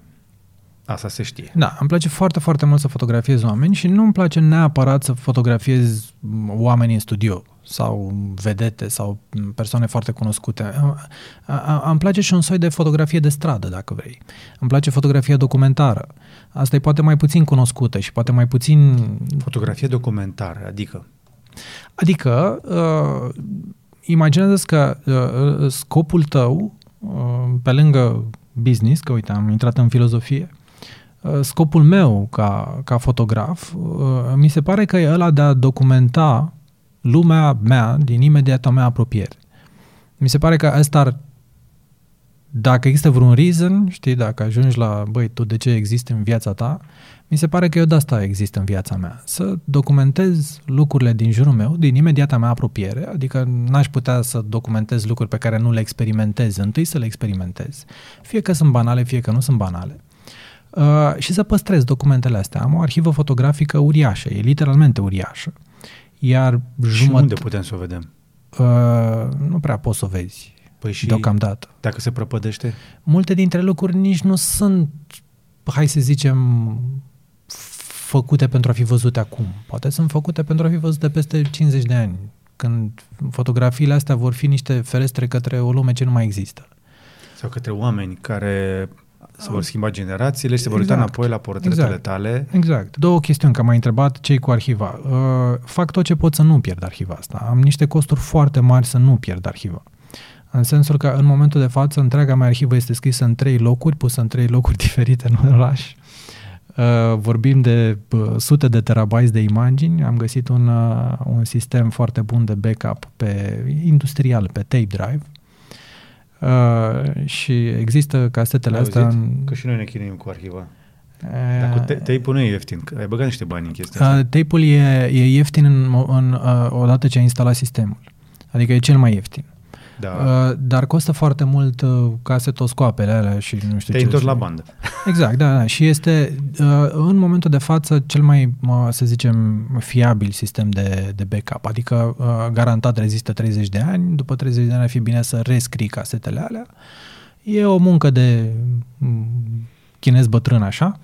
Asta se știe. Da, îmi place foarte, foarte mult să fotografiez oameni și nu îmi place neapărat să fotografiez oameni în studio sau vedete sau persoane foarte cunoscute. Îmi place și un soi de fotografie de stradă, dacă vrei. Îmi place fotografia documentară. Asta e poate mai puțin cunoscută și poate mai puțin... Fotografie documentară, adică? Adică, uh, imaginează că uh, scopul tău, uh, pe lângă business, că uite, am intrat în filozofie, uh, scopul meu ca, ca fotograf, uh, mi se pare că e ăla de a documenta lumea mea din imediata mea apropiere. Mi se pare că ăsta ar dacă există vreun reason, știi, dacă ajungi la, băi, tu de ce există în viața ta, mi se pare că eu de asta există în viața mea. Să documentez lucrurile din jurul meu, din imediata mea apropiere, adică n-aș putea să documentez lucruri pe care nu le experimentez, întâi să le experimentez. Fie că sunt banale, fie că nu sunt banale. Uh, și să păstrez documentele astea. Am o arhivă fotografică uriașă, e literalmente uriașă. Iar și unde putem să o vedem? Uh, nu prea poți să o vezi Păi și deocamdată. Dacă se prăpădește? Multe dintre lucruri nici nu sunt, hai să zicem, făcute pentru a fi văzute acum. Poate sunt făcute pentru a fi văzute peste 50 de ani, când fotografiile astea vor fi niște ferestre către o lume ce nu mai există. Sau către oameni care se vor schimba generațiile și se vor exact. uita înapoi la portretele exact. tale. Exact. Două chestiuni, că m-ai întrebat cei cu arhiva. Uh, fac tot ce pot să nu pierd arhiva asta. Am niște costuri foarte mari să nu pierd arhiva. În sensul că în momentul de față întreaga mea arhivă este scrisă în trei locuri, pusă în trei locuri diferite în oraș. Uh, vorbim de uh, sute de terabytes de imagini. Am găsit un, uh, un sistem foarte bun de backup pe industrial, pe tape drive. Uh, și există casetele Ai astea auzit? în... Că și noi ne chinuim cu arhiva. Uh, Dar cu te- tape-ul nu e ieftin. că Ai băgat niște bani în chestia asta. Uh, tape-ul e, e ieftin în, mo- în, uh, odată ce ai instalat sistemul. Adică e cel mai ieftin. Da. Uh, dar costă foarte mult uh, casetoscoapele alea și nu știu Te-ai ce. întors și- la bandă. Exact, da, da. Și este uh, în momentul de față cel mai, uh, să zicem, fiabil sistem de, de backup. Adică uh, garantat rezistă 30 de ani, după 30 de ani ar fi bine să rescrii casetele alea. E o muncă de mm, chinez bătrân așa,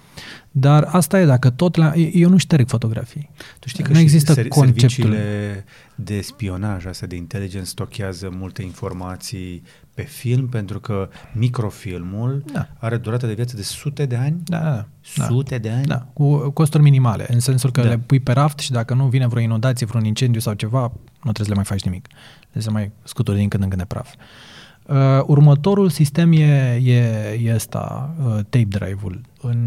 dar asta e, dacă tot la... Eu nu șterg fotografii. Tu știi că Nu și există ser- conceptul. serviciile de spionaj, astea de inteligență, stochează multe informații pe film, pentru că microfilmul Da. are durată de viață de sute de ani. Da, da, da. Sute de ani? Da, cu costuri minimale, în sensul că Da. le pui pe raft și dacă nu vine vreo inundație, vreun incendiu sau ceva, nu trebuie să le mai faci nimic. Trebuie să mai scuturi din când în când de praf. Uh, următorul sistem e, e, e ăsta, uh, tape drive-ul, în,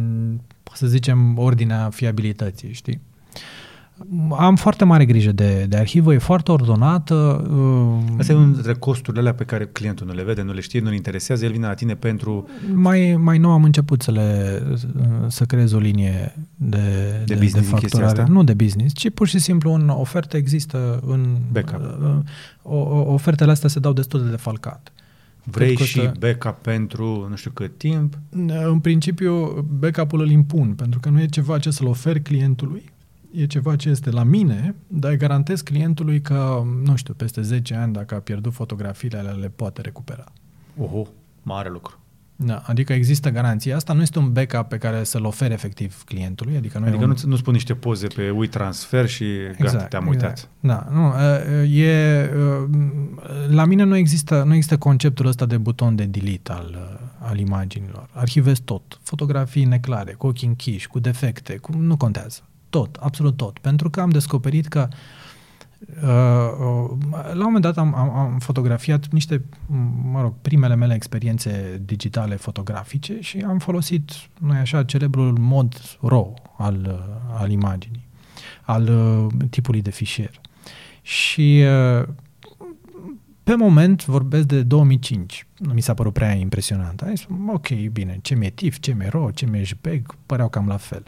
să zicem, ordinea fiabilității, știi? Am foarte mare grijă de, de arhivă, e foarte ordonată. Uh, Asta e unul dintre costurile alea pe care clientul nu le vede, nu le știe, nu le interesează, el vine la tine pentru... mai, mai nou am început să le să creez o linie de, De business în chestia facturare. asta? Nu de business, ci pur și simplu în ofertă există în Backup. uh, O, o, ofertele astea se dau destul de defalcat. Vrei Cât și costă? backup pentru nu știu cât timp. În principiu, backup-ul îl impun, pentru că nu e ceva ce să-l ofer clientului, e ceva ce este la mine, dar îi garantez clientului că, nu știu, peste 10 ani, dacă a pierdut fotografiile alea, le poate recupera. Oho, mare lucru. Da, adică există garanția asta, nu este un backup pe care să-l ofere efectiv clientului, adică nu Adică e un... nu, nu spun niște poze pe WeTransfer și gata, te-am uitat. Da, nu, uh, e, uh, la mine nu există, nu există conceptul ăsta de buton de delete al, uh, al imaginilor. Arhivez tot, fotografii neclare, cu ochii închiși, cu defecte, cu, nu contează. Tot, absolut tot. Pentru că am descoperit că Uh, uh, la un moment dat am, am, am fotografiat niște, mă rog, primele mele experiențe digitale fotografice și am folosit, nu așa, celebrul mod RAW al, uh, al imaginii, al uh, tipului de fișier. Și uh, pe moment vorbesc de 2005. Nu mi s-a părut prea impresionant. Ai spus, ok, bine, ce mi-e TIFF, ce mi-e RAW, ce mi-e JPEG, păreau cam la fel.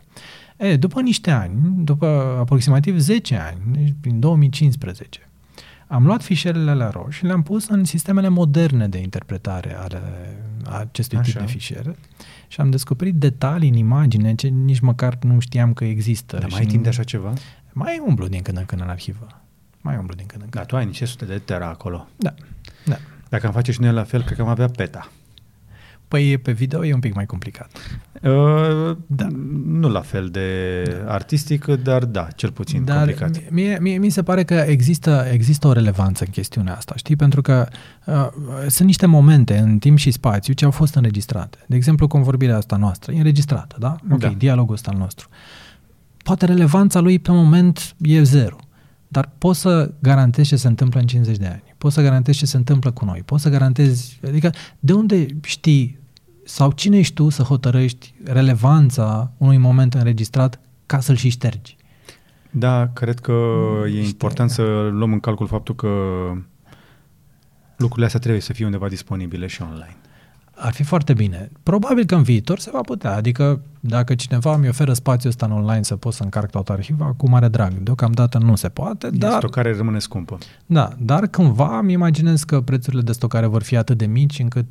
E, după niște ani, după aproximativ 10 ani, deci prin 2015, am luat fișierele la RAW și le-am pus în sistemele moderne de interpretare ale acestui Așa. tip de fișiere și am descoperit detalii în imagine ce nici măcar nu știam că există. Dar și mai ai timp de așa ceva? Mai umblu din când în când în arhivă. Mai umblu din când în când. Da, tu ai niște sute de tera acolo. Da. da. Dacă am face și noi la fel, cred că am avea peta. Păi pe video e un pic mai complicat. Uh, Da. Nu la fel de artistic, dar da, cel puțin Dar complicat. mie, mie, mi se pare că există, există o relevanță în chestiunea asta, știi? Pentru că uh, sunt niște momente în timp și spațiu ce au fost înregistrate. De exemplu, convorbirea asta noastră e înregistrată, da? Ok, Da. dialogul ăsta al nostru. Poate relevanța lui pe moment e zero, dar poți să garantezi ce se întâmplă în 50 de ani. Poți să garantezi ce se întâmplă cu noi. Poți să garantezi... Adică, de unde știi sau cine ești tu să hotărăști relevanța unui moment înregistrat ca să-l și ștergi? Da, cred că e Niște- important să luăm în calcul faptul că lucrurile astea trebuie să fie undeva disponibile și online. Ar fi foarte bine. Probabil că în viitor se va putea. Adică dacă cineva mi oferă spațiul ăsta în online să pot să încarc toată arhiva, cu mare drag. Deocamdată nu se poate, Dar... dar, Stocare rămâne scumpă. da, dar cândva îmi imaginez că prețurile de stocare vor fi atât de mici încât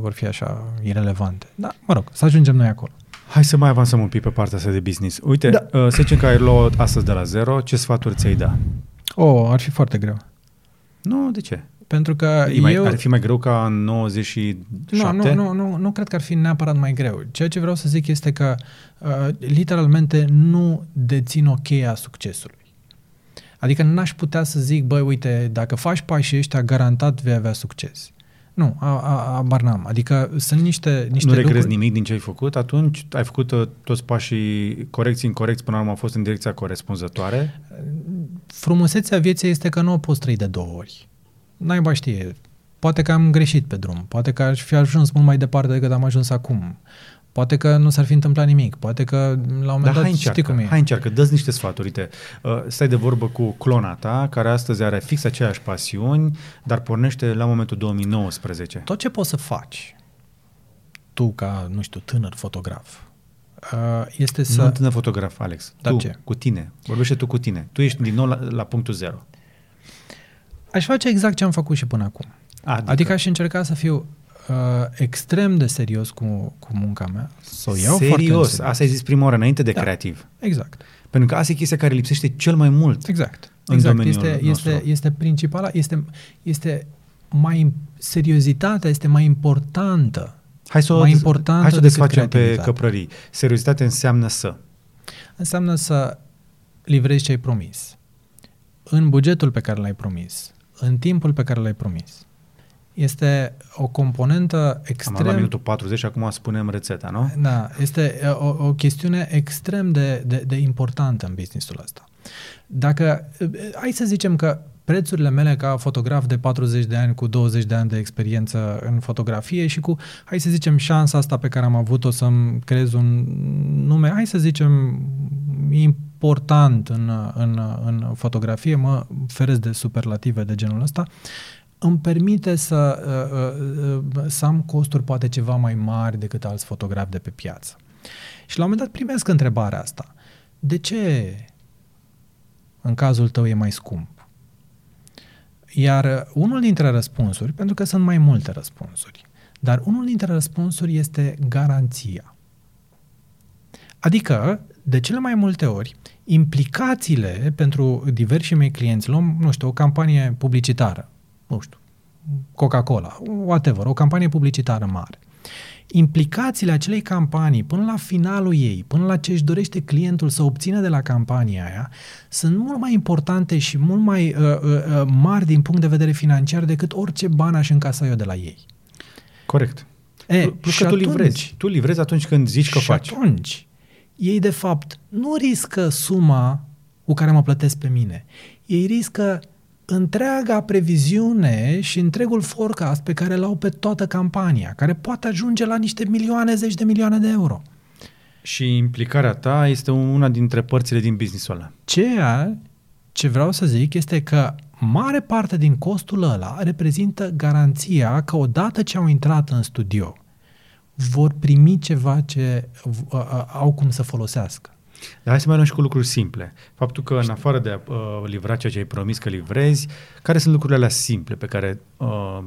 vor fi așa irelevante. Da, mă rog, să ajungem noi acolo. Hai să mai avansăm un pic pe partea asta de business. Uite, Da. da. uh, să zicem că ai luat astăzi de la zero, ce sfaturi ți-ai da? Oh, ar fi foarte greu. Nu, de ce? Pentru că E mai, eu... Ar fi mai greu ca în 97? Nu, nu, nu, nu, nu cred că ar fi neapărat mai greu. Ceea ce vreau să zic este că uh, literalmente nu dețin o cheie a succesului. Adică n-aș putea să zic, băi, uite, dacă faci pașii ăștia, garantat vei avea succes. Nu, a, a, abar n-am. Adică sunt niște, niște nu regrezi lucruri... nimic din ce ai făcut, atunci ai făcut uh, toți pașii corecți, incorecți, până la urmă au fost în direcția corespunzătoare. Frumusețea vieții este că nu o poți trăi de două ori. Naiba știe. Poate că am greșit pe drum, poate că aș fi ajuns mult mai departe decât am ajuns acum. Poate că nu s-ar fi întâmplat nimic, poate că la un moment Dar dat hai știi încearcă, cum e. hai încearcă, dă niște sfaturi. Uite, uh, stai de vorbă cu clona ta, care astăzi are fix aceeași pasiuni, dar pornește la momentul 2019. Tot ce poți să faci, tu ca, nu știu, tânăr fotograf, uh, este Să... să... Nu tânăr fotograf, Alex. Dar tu, ce? cu tine. Vorbește tu cu tine. Tu ești din nou la, la punctul zero. Aș face exact ce am făcut și până acum. Adică, Adică aș încerca să fiu uh, extrem de serios cu, cu munca mea, să o iau foarte în serios, serios. asta ai zis prima oară, înainte de Da. creativ. Exact, Pentru că asta e chestia care lipsește cel mai mult. exact. În exact. domeniul Este, nostru. este, este principala, este, este mai, seriozitatea este mai importantă. Hai să, o, Mai importantă hai să o decât desfacem pe creativitatea. căprării. Seriozitate înseamnă să. Înseamnă să livrezi ce ai promis. În bugetul pe care l-ai promis. În timpul pe care l-ai promis. Este o componentă Am la extrem... minutul 40 și acum spunem rețeta, nu? Da, este uh, o, o chestiune extrem de, de, de importantă în businessul ăsta. Dacă, uh, hai să zicem că prețurile mele ca fotograf de 40 de ani cu 20 de ani de experiență în fotografie și cu, hai să zicem, șansa asta pe care am avut-o să-mi creez un nume, hai să zicem, important în, în, în fotografie, mă feresc de superlative de genul ăsta, îmi permite să, uh, uh, să am costuri poate ceva mai mari decât alți fotografi de pe piață. Și la un moment dat primesc întrebarea asta. De ce în cazul tău e mai scump? Iar uh, unul dintre răspunsuri, pentru că sunt mai multe răspunsuri, dar unul dintre răspunsuri este garanția. Adică, de cele mai multe ori, implicațiile pentru diversi mei clienți, luăm, nu știu, o campanie publicitară, nu știu, Coca-Cola, whatever, o campanie publicitară mare. Implicațiile acelei campanii până la finalul ei, până la ce își dorește clientul să obțină de la campania aia, sunt mult mai importante și mult mai uh, uh, uh, mari din punct de vedere financiar decât orice bani aș încasa eu de la ei. Corect. E, Plus și că tu atunci- livrezi. Tu livrezi atunci când zici că și faci. atunci, ei de fapt nu riscă suma cu care mă plătesc pe mine. Ei riscă întreaga previziune și întregul forecast pe care l-au pe toată campania, care poate ajunge la niște milioane, zeci de milioane de euro. Și implicarea ta este una dintre părțile din businessul ăla. Ceea ce vreau să zic este că mare parte din costul ăla reprezintă garanția că odată ce au intrat în studio, vor primi ceva ce v- a- a- au cum să folosească. Dar hai să mai luăm și cu lucruri simple. Faptul că în afară de a uh, livra ceea ce ai promis că livrezi, care sunt lucrurile alea simple pe care uh,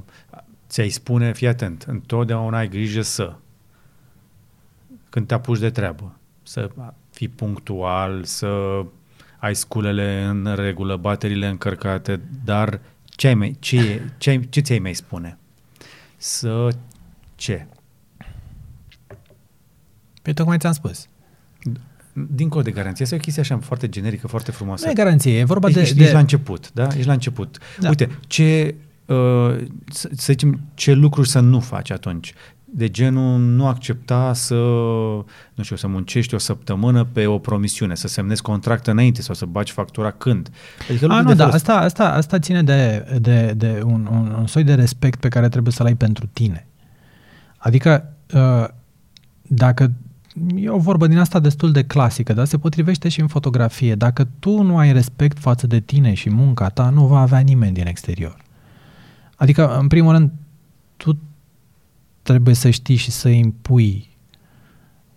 ți-ai spune, fii atent, întotdeauna ai grijă să, când te apuci de treabă, să fii punctual, să ai sculele în regulă, bateriile încărcate, dar ce, ai mai, ce, ce, ai- ce ți-ai mai spune? Să ce? Păi tocmai ți-am spus. Dincolo de garanție, asta e o chestie așa foarte generică, foarte frumoasă. Nu e garanție, e vorba de... ești, de ești la început, da? Ești la început. Da. Uite, ce, uh, să, să zicem, ce lucruri să nu faci atunci? De genul nu accepta să, nu știu, să muncești o săptămână pe o promisiune, să semnezi contract înainte sau să bagi factura când. Adică A, lucruri nu, de da, felul asta, asta, asta ține de, de, de un, un, un soi de respect pe care trebuie să-l ai pentru tine. Adică, uh, dacă e o vorbă din asta destul de clasică, dar se potrivește și în fotografie. Dacă tu nu ai respect față de tine și munca ta, nu va avea nimeni din exterior. Adică, în primul rând, tu trebuie să știi și să impui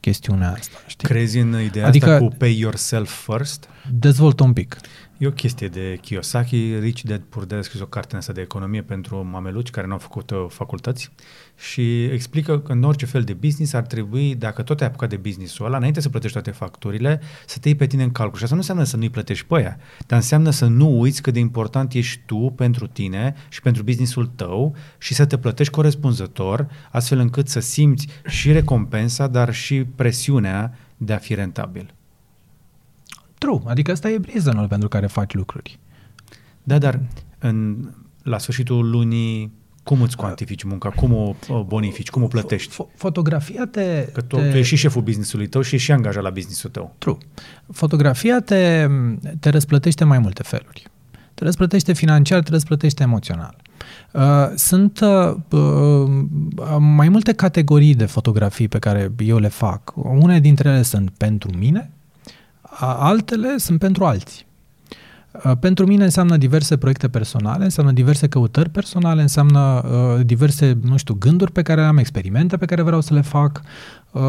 chestiunea asta. Știi? Crezi în ideea Adică- asta cu pay yourself first? Dezvoltă un pic. E o chestie de Kiyosaki, Rich Dad Poor Dad a scris o carte în asta de economie pentru mameluci care nu au făcut uh, facultăți și explică că în orice fel de business ar trebui, dacă tot ai apucat de business-ul ăla, înainte să plătești toate facturile, să te iei pe tine în calcul. Și asta nu înseamnă să nu-i plătești pe aia, dar înseamnă să nu uiți cât de important ești tu pentru tine și pentru businessul tău și să te plătești corespunzător, astfel încât să simți și recompensa, dar și presiunea de a fi rentabil. True, adică asta e reasonul pentru care faci lucruri. Da, dar în, la sfârșitul lunii, cum îți cuantifici munca? Cum o, o bonifici? Cum o plătești? Fo- fotografia te... Că tu, te... tu ești și șeful businessului tău și ești și angajat la businessul tău. True. Fotografia te, te răsplătește mai multe feluri. te răsplătește financiar, te răsplătește emoțional. Uh, sunt uh, uh, mai multe categorii de fotografii pe care eu le fac. Une dintre ele sunt pentru mine, altele sunt pentru alții. Uh, pentru mine înseamnă diverse proiecte personale, înseamnă diverse căutări personale, înseamnă uh, diverse, nu știu, gânduri pe care le am, experimente pe care vreau să le fac. Uh,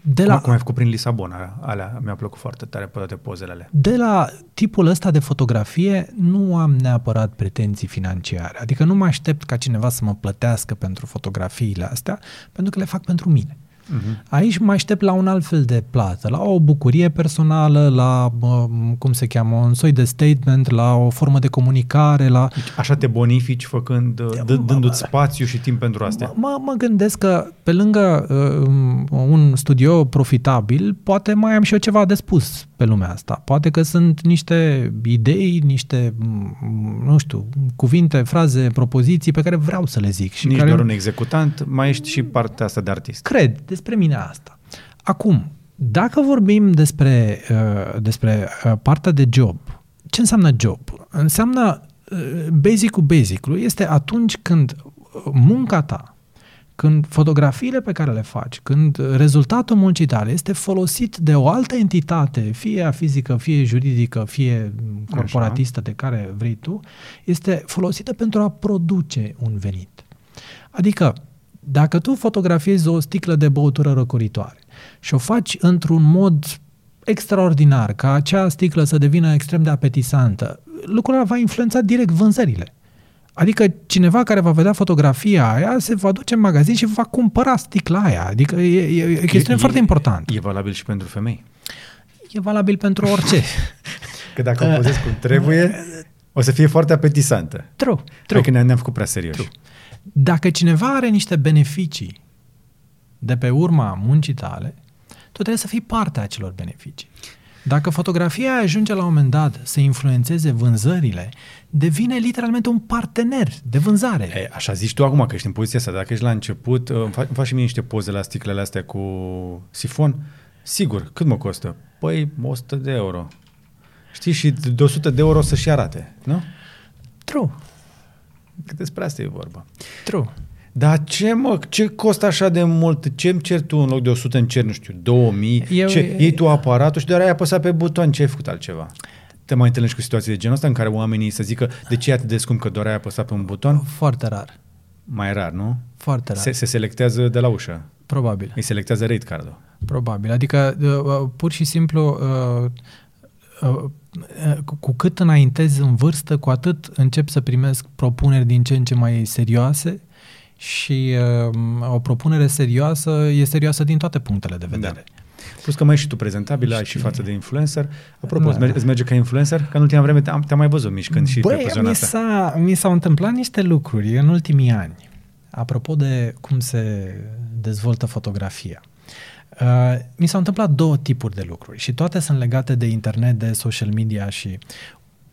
de la, cum, cum ai făcut prin Lisabona, alea mi-a plăcut foarte tare pe toate pozele alea. De la tipul ăsta de fotografie nu am neapărat pretenții financiare, adică nu mă aștept ca cineva să mă plătească pentru fotografiile astea, pentru că le fac pentru mine. Uh-huh. Aici mă aștept la un alt fel de plată, la o bucurie personală, la, cum se cheamă, un soi de statement, la o formă de comunicare, la... Deci așa te bonifici făcând, d- dându-ți spațiu și timp pentru astea. Mă, mă gândesc că pe lângă uh, un studio profitabil, poate mai am și eu ceva de spus pe lumea asta. Poate că sunt niște idei, niște, nu știu, cuvinte, fraze, propoziții pe care vreau să le zic. Și Nici care... doar un executant, mai ești și partea asta de artist. Cred, despre mine asta. Acum, dacă vorbim despre, uh, despre uh, partea de job, ce înseamnă job? Înseamnă uh, basic-ul basic-ul este atunci când munca ta, când fotografiile pe care le faci, când rezultatul muncii tale este folosit de o altă entitate, fie fizică, fie juridică, fie corporatistă Așa. de care vrei tu, este folosită pentru a produce un venit. Adică, dacă tu fotografiezi o sticlă de băutură răcoritoare și o faci într-un mod extraordinar, ca acea sticlă să devină extrem de apetisantă, lucrul ăla va influența direct vânzările. Adică cineva care va vedea fotografia aia se va duce în magazin și va cumpăra sticla aia. Adică e, e, e chestiune e, foarte important. E valabil și pentru femei. E valabil pentru orice. Că dacă o pozezi cum trebuie, o să fie foarte apetisantă. True, true. Adică ne-am făcut prea serioși. True. Dacă cineva are niște beneficii de pe urma muncii tale, tu trebuie să fii parte a acelor beneficii. Dacă fotografia ajunge la un moment dat să influențeze vânzările, devine literalmente un partener de vânzare. E, așa zici tu acum că ești în poziția asta. Dacă ești la început, uh, îmi, fac, îmi faci și mie niște poze la sticlele astea cu sifon. Sigur, cât mă costă? Păi 100 de euro. Știi, și de 100 de euro să-și arate, nu? True. Că despre asta e vorba. True. Dar ce, mă, ce costă așa de mult? Ce îmi cer tu în loc de 100 în cer, nu știu, 2000? Eu, ce, iei tu aparatul și doar ai apăsat pe buton, ce ai făcut altceva? Te mai întâlnești cu situații de genul ăsta în care oamenii să zică de ce e atât de scump că doar ai apăsat pe un buton? Foarte rar. Mai rar, nu? Foarte rar. Se, se selectează de la ușă. Probabil. Îi selectează rate card-ul. Probabil. Adică, uh, uh, pur și simplu, uh, uh, cu, cu cât înaintezi în vârstă, cu atât încep să primesc propuneri din ce în ce mai serioase și uh, o propunere serioasă e serioasă din toate punctele de vedere. Da. Plus că mai ești și tu prezentabil, ai și față de influencer. Apropo, da. îți merge ca influencer? Că în ultima vreme te-am, te-am mai văzut mișcând și Băi, pe zona mi, asta. s-a, mi s-au întâmplat niște lucruri în ultimii ani. Apropo de cum se dezvoltă fotografia. Uh, mi s-au întâmplat două tipuri de lucruri și toate sunt legate de internet, de social media și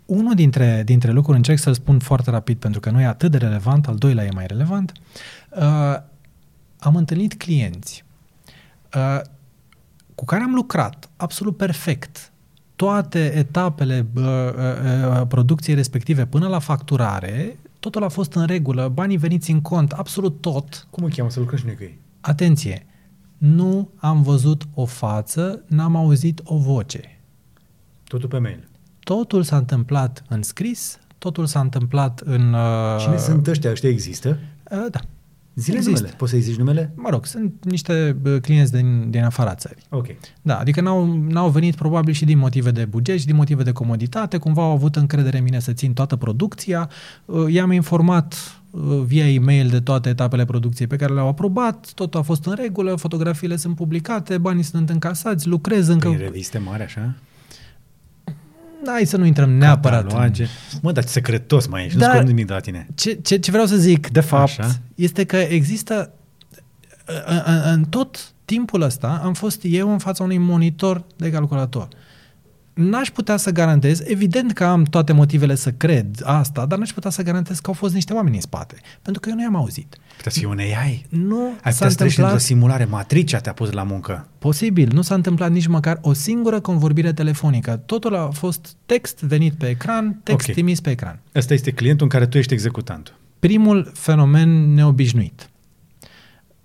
unul dintre, dintre lucruri, încerc să-l spun foarte rapid pentru că nu e atât de relevant, al doilea e mai relevant, uh, am întâlnit clienți uh, cu care am lucrat absolut perfect toate etapele uh, uh, producției respective până la facturare, totul a fost în regulă, banii veniți în cont, absolut tot. Cum o cheamă să lucrăm și noi cu ei? Atenție! Nu am văzut o față, n-am auzit o voce. Totul pe mail. Totul s-a întâmplat în scris, totul s-a întâmplat în... Uh, Cine sunt ăștia? Ăștia există? Uh, da. Zile Există. numele. Poți să-i zici numele? Mă rog, sunt niște clienți din, din afara țării. Ok. Da, adică n-au, n-au venit probabil și din motive de buget și din motive de comoditate, cumva au avut încredere în mine să țin toată producția. Uh, i-am informat uh, via e-mail de toate etapele producției pe care le-au aprobat, totul a fost în regulă, fotografiile sunt publicate, banii sunt încasați, lucrez încă... Prin reviste mari, așa? Hai să nu intrăm neapărat. Cataloage. În... Mă, dar secretos mai ești, da, nu nimic de la tine. Ce, ce, ce vreau să zic, de fapt, Așa. este că există în, în tot timpul ăsta am fost eu în fața unui monitor de calculator. N-aș putea să garantez, evident că am toate motivele să cred asta, dar n-aș putea să garantez că au fost niște oameni în spate, pentru că eu nu i-am auzit. Putea să fie un AI. Nu Ai s-a putea să treci într-o întâmplat simulare. Matricea te-a pus la muncă. Posibil, nu s-a întâmplat nici măcar o singură convorbire telefonică. Totul a fost text venit pe ecran, text Ok. trimis pe ecran. Ăsta este clientul în care tu ești executantul. Primul fenomen neobișnuit.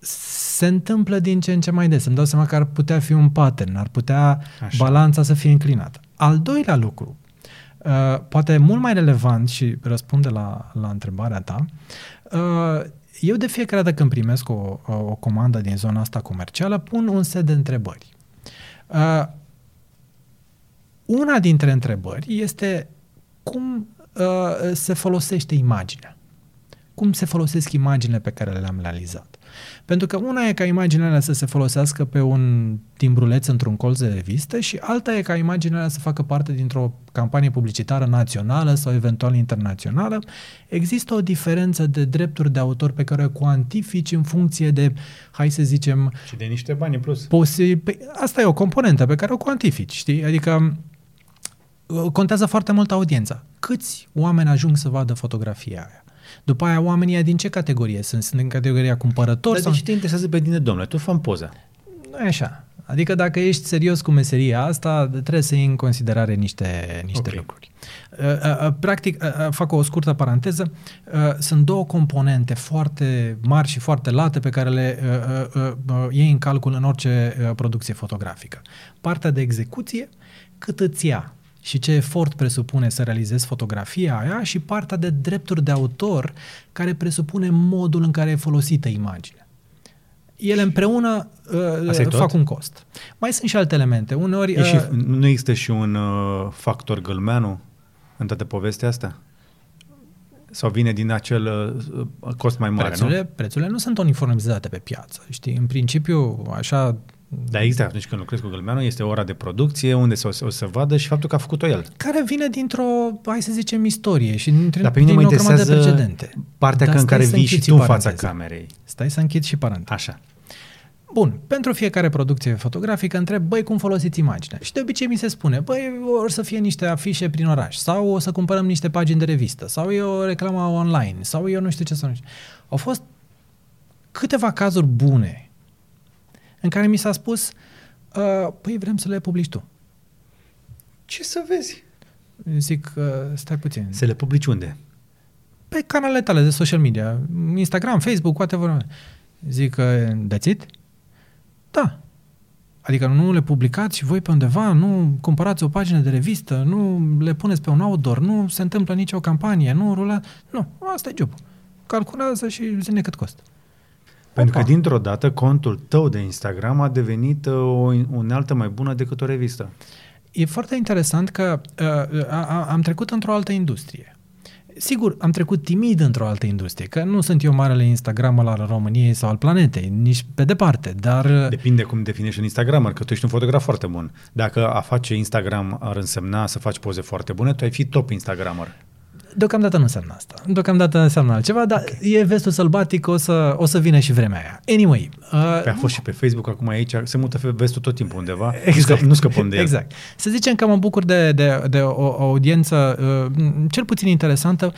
Se întâmplă din ce în ce mai des. Îmi dau seama că ar putea fi un pattern, ar putea Așa. balanța să fie înclinată. Al doilea lucru, uh, poate mult mai relevant și răspunde la, la întrebarea ta, uh, eu de fiecare dată când primesc o, o, o comandă din zona asta comercială, pun un set de întrebări. Uh, una dintre întrebări este cum uh, se folosește imaginea. Cum se folosesc imaginile pe care le-am realizat. Pentru că una e ca imaginele alea să se folosească pe un timbruleț într-un colț de revistă și alta e ca imaginele alea să facă parte dintr-o campanie publicitară națională sau eventual internațională. Există o diferență de drepturi de autor pe care o cuantifici în funcție de, hai să zicem, Și de niște bani în plus. Posi- pe, asta e o componentă pe care o cuantifici, știi? Adică uh, contează foarte mult audiența. Câți oameni ajung să vadă fotografia aia? După aia, oamenii ăia din ce categorie sunt? Sunt în categoria cumpărători? Dar Sau... de ce te interesează pe tine, domnule? Tu fă poză. Nu e așa. Adică dacă ești serios cu meseria asta, trebuie să iei în considerare niște, niște Ok. lucruri. Uh, uh, uh, Practic, uh, uh, fac o scurtă paranteză, uh, sunt două componente foarte mari și foarte late pe care le uh, uh, uh, iei în calcul în orice uh, producție fotografică. Partea de execuție, cât îți ia și ce efort presupune să realizezi fotografia aia și partea de drepturi de autor care presupune modul în care e folosită imaginea ele împreună Asta e uh, tot? fac un cost. Mai sunt și alte elemente. Uneori... E și, uh, nu există și un uh, factor gălmeanu în toată povestea asta? Sau vine din acel uh, cost mai mare, prețurile, nu? prețurile nu sunt uniformizate pe piață. Știi? În principiu, așa... Dar există atunci când lucrezi cu gălmeanu, este ora de producție, unde se, o, o să vadă și faptul că a făcut-o el. Care vine dintr-o, hai să zicem, istorie și dintre, Dar pe mine din mă o grămadă de interesează precedente. partea Dar că în stai care să vii și închid tu în fața paranteza. camerei. Stai să închid și paranteza. Așa. Bun, pentru fiecare producție fotografică întreb, băi, cum folosiți imaginea? Și de obicei mi se spune, băi, or să fie niște afișe prin oraș, sau o să cumpărăm niște pagini de revistă, sau e o reclamă online, sau eu nu știu ce să nu știu. Au fost câteva cazuri bune în care mi s-a spus, uh, păi vrem să le publici tu. Ce să vezi? Zic, uh, stai puțin. Să le publici unde? Pe canalele tale de social media, Instagram, Facebook, whatever. Zic, uh, that's it? Da. Adică nu le publicați și voi pe undeva, nu cumpărați o pagină de revistă, nu le puneți pe un outdoor, nu se întâmplă nicio campanie, nu rula. Nu, asta e job. Calculează și zine cât costă. Pentru Opa. că dintr-o dată contul tău de Instagram a devenit uh, o unealtă mai bună decât o revistă. E foarte interesant că uh, a, a, am trecut într-o altă industrie. Sigur, am trecut timid într-o altă industrie, că nu sunt eu marele Instagram al României sau al planetei, nici pe departe, dar... uh, Depinde cum definești un Instagramer, că tu ești un fotograf foarte bun. Dacă a face Instagram ar însemna să faci poze foarte bune, tu ai fi top Instagramer. Deocamdată nu înseamnă asta. Deocamdată înseamnă altceva, dar okay. e vestul sălbatic, o să, o să vină și vremea aia. Anyway. Uh, Pe a fost și pe Facebook, acum aici se mută pe vestul tot timpul undeva. Exact. Nu, scăp, nu scăpăm de el. Exact. Să zicem că mă bucur de, de, de o, o audiență uh, cel puțin interesantă,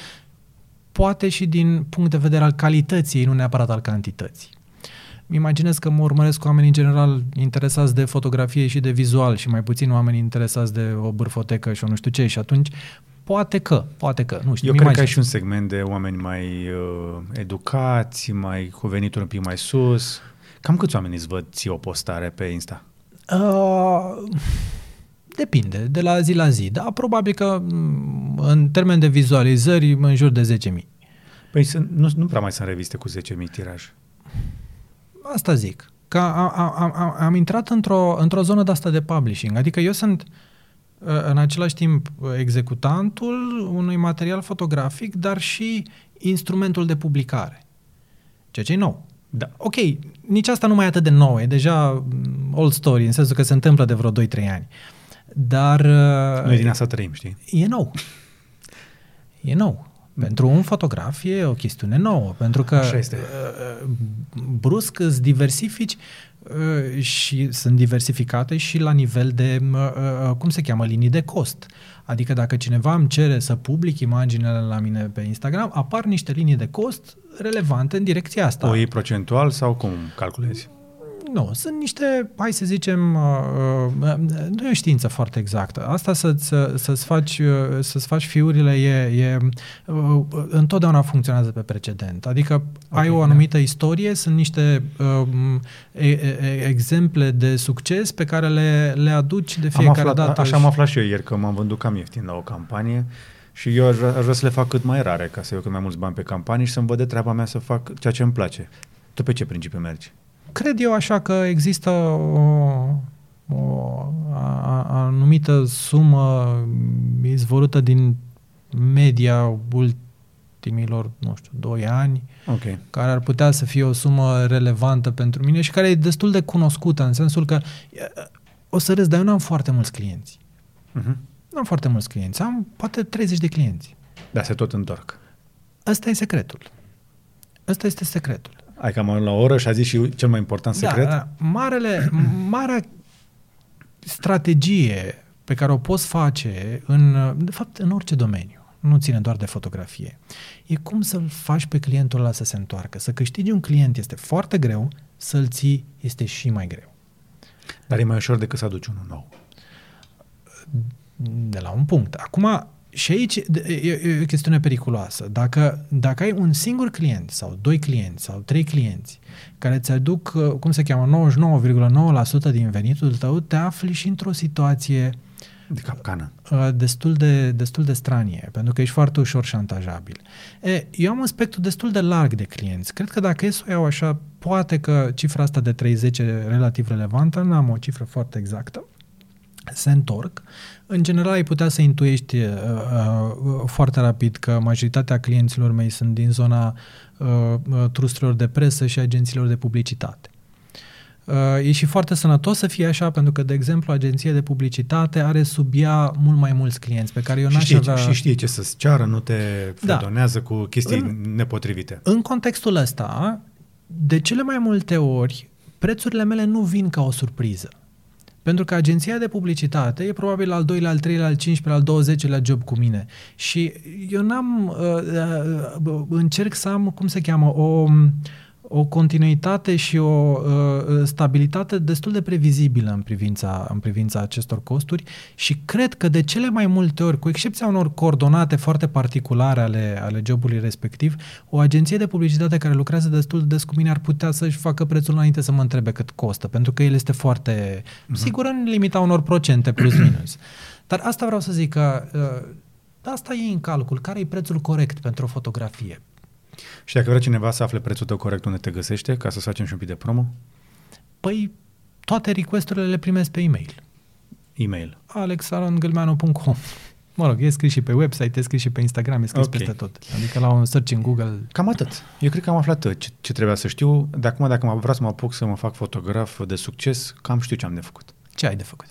poate și din punct de vedere al calității, nu neapărat al cantității. Îmi imaginez că mă urmăresc oameni în general interesați de fotografie și de vizual și mai puțin oameni interesați de o bârfotecă și o nu știu ce și atunci poate că, poate că, nu știu. Eu îmi cred că ai imaginez. și un segment de oameni mai uh, educați, mai cu venituri un pic mai sus. Cam câți oameni îți văd ție o postare pe Insta? Uh, depinde, de la zi la zi. Dar probabil că m, în termen de vizualizări în jur de 10.000. Păi sunt, nu, nu prea mai sunt reviste cu 10.000 tiraj. Asta zic. Că am, am, am, am intrat într-o, într-o zonă de asta de publishing. Adică eu sunt uh, în același timp executantul unui material fotografic, dar și instrumentul de publicare. Ceea ce e nou. Da. Ok, nici asta nu mai e atât de nou, e deja mm, old story, în sensul că se întâmplă de vreo 2-3 ani. Dar uh, Noi din asta trăim, știi? e nou. E nou. Pentru un fotograf e o chestiune nouă, pentru că Așa este. uh, brusc îți diversifici uh, și sunt diversificate și la nivel de, uh, uh, cum se cheamă, linii de cost. Adică dacă cineva îmi cere să public imaginele la mine pe Instagram, apar niște linii de cost relevante în direcția asta. O iei procentual sau cum calculezi? Nu, sunt niște, hai să zicem, uh, uh, nu e o știință foarte exactă. Asta să-ți, să-ți, faci, uh, să-ți faci fiurile e, e uh, întotdeauna funcționează pe precedent. Adică okay, ai o anumită da. istorie, sunt niște uh, e, e, exemple de succes pe care le, le aduci de fiecare am aflat, dată. Așa am aflat și eu ieri, că m-am vândut cam ieftin la o campanie și eu aș vrea, aș vrea să le fac cât mai rare, ca să iau cât mai mulți bani pe campanii și să-mi văd de treaba mea să fac ceea ce îmi place. Tu pe ce principiu mergi? Cred eu așa că există o, o a, a, anumită sumă izvorâtă din media ultimilor, nu știu, 2 ani, okay. care ar putea să fie o sumă relevantă pentru mine și care e destul de cunoscută, în sensul că o să râs, dar eu nu am foarte mulți clienți. Uh-huh. Nu am foarte mulți clienți, am poate 30 de clienți. Dar se tot întorc. Ăsta e secretul. Ăsta este secretul. Ai cam la o oră și a zis și cel mai important da, secret? Da, marele, marea strategie pe care o poți face în, de fapt, în orice domeniu, nu ține doar de fotografie, e cum să-l faci pe clientul ăla să se întoarcă. Să câștigi un client este foarte greu, să-l ții este și mai greu. Dar e mai ușor decât să aduci unul nou. De la un punct. Acum, și aici e, e o chestiune periculoasă. Dacă, dacă ai un singur client sau doi clienți sau trei clienți care îți aduc, uh, cum se cheamă, 99,9% din venitul tău, te afli și într-o situație de capcană. Uh, destul de, destul de stranie, pentru că ești foarte ușor șantajabil. E, eu am un spectru destul de larg de clienți. Cred că dacă e să o iau așa, poate că cifra asta de 30 e relativ relevantă, nu am o cifră foarte exactă, se întorc. În general, ai putea să intuiești uh, uh, foarte rapid că majoritatea clienților mei sunt din zona uh, uh trusturilor de presă și agențiilor de publicitate. Uh, e și foarte sănătos să fie așa, pentru că, de exemplu, agenția de publicitate are sub ea mult mai mulți clienți pe care eu n-aș știe, avea... Și știe ce să-ți ceară, nu te fredonează da. cu chestii în, nepotrivite. În contextul ăsta, de cele mai multe ori, prețurile mele nu vin ca o surpriză. Pentru că agenția de publicitate e probabil al doilea, al treilea, al cincilea, al douăzecelea job cu mine. Și eu n-am, uh, uh, încerc să am, cum se cheamă, o, o continuitate și o uh, stabilitate destul de previzibilă în privința, în privința acestor costuri și cred că de cele mai multe ori, cu excepția unor coordonate foarte particulare ale, ale jobului respectiv, o agenție de publicitate care lucrează destul de des cu mine ar putea să-și facă prețul înainte să mă întrebe cât costă, pentru că el este foarte, uh-huh. sigur, în limita unor procente plus minus. Dar asta vreau să zic că uh, asta e în calcul. Care e prețul corect pentru o fotografie? Și dacă vrea cineva să afle prețul tău corect, unde te găsește, ca să facem și un pic de promo? Păi, toate requesturile le primesc pe e-mail. E-mail. alexarongâlmeanu.com Mă rog, e scris și pe website, e scris și pe Instagram, e scris okay. peste tot. Adică la un search în Google... Cam atât. Eu cred că am aflat ce, ce trebuia să știu. De acum, dacă vreau să mă apuc să mă fac fotograf de succes, cam știu ce am de făcut. Ce ai de făcut?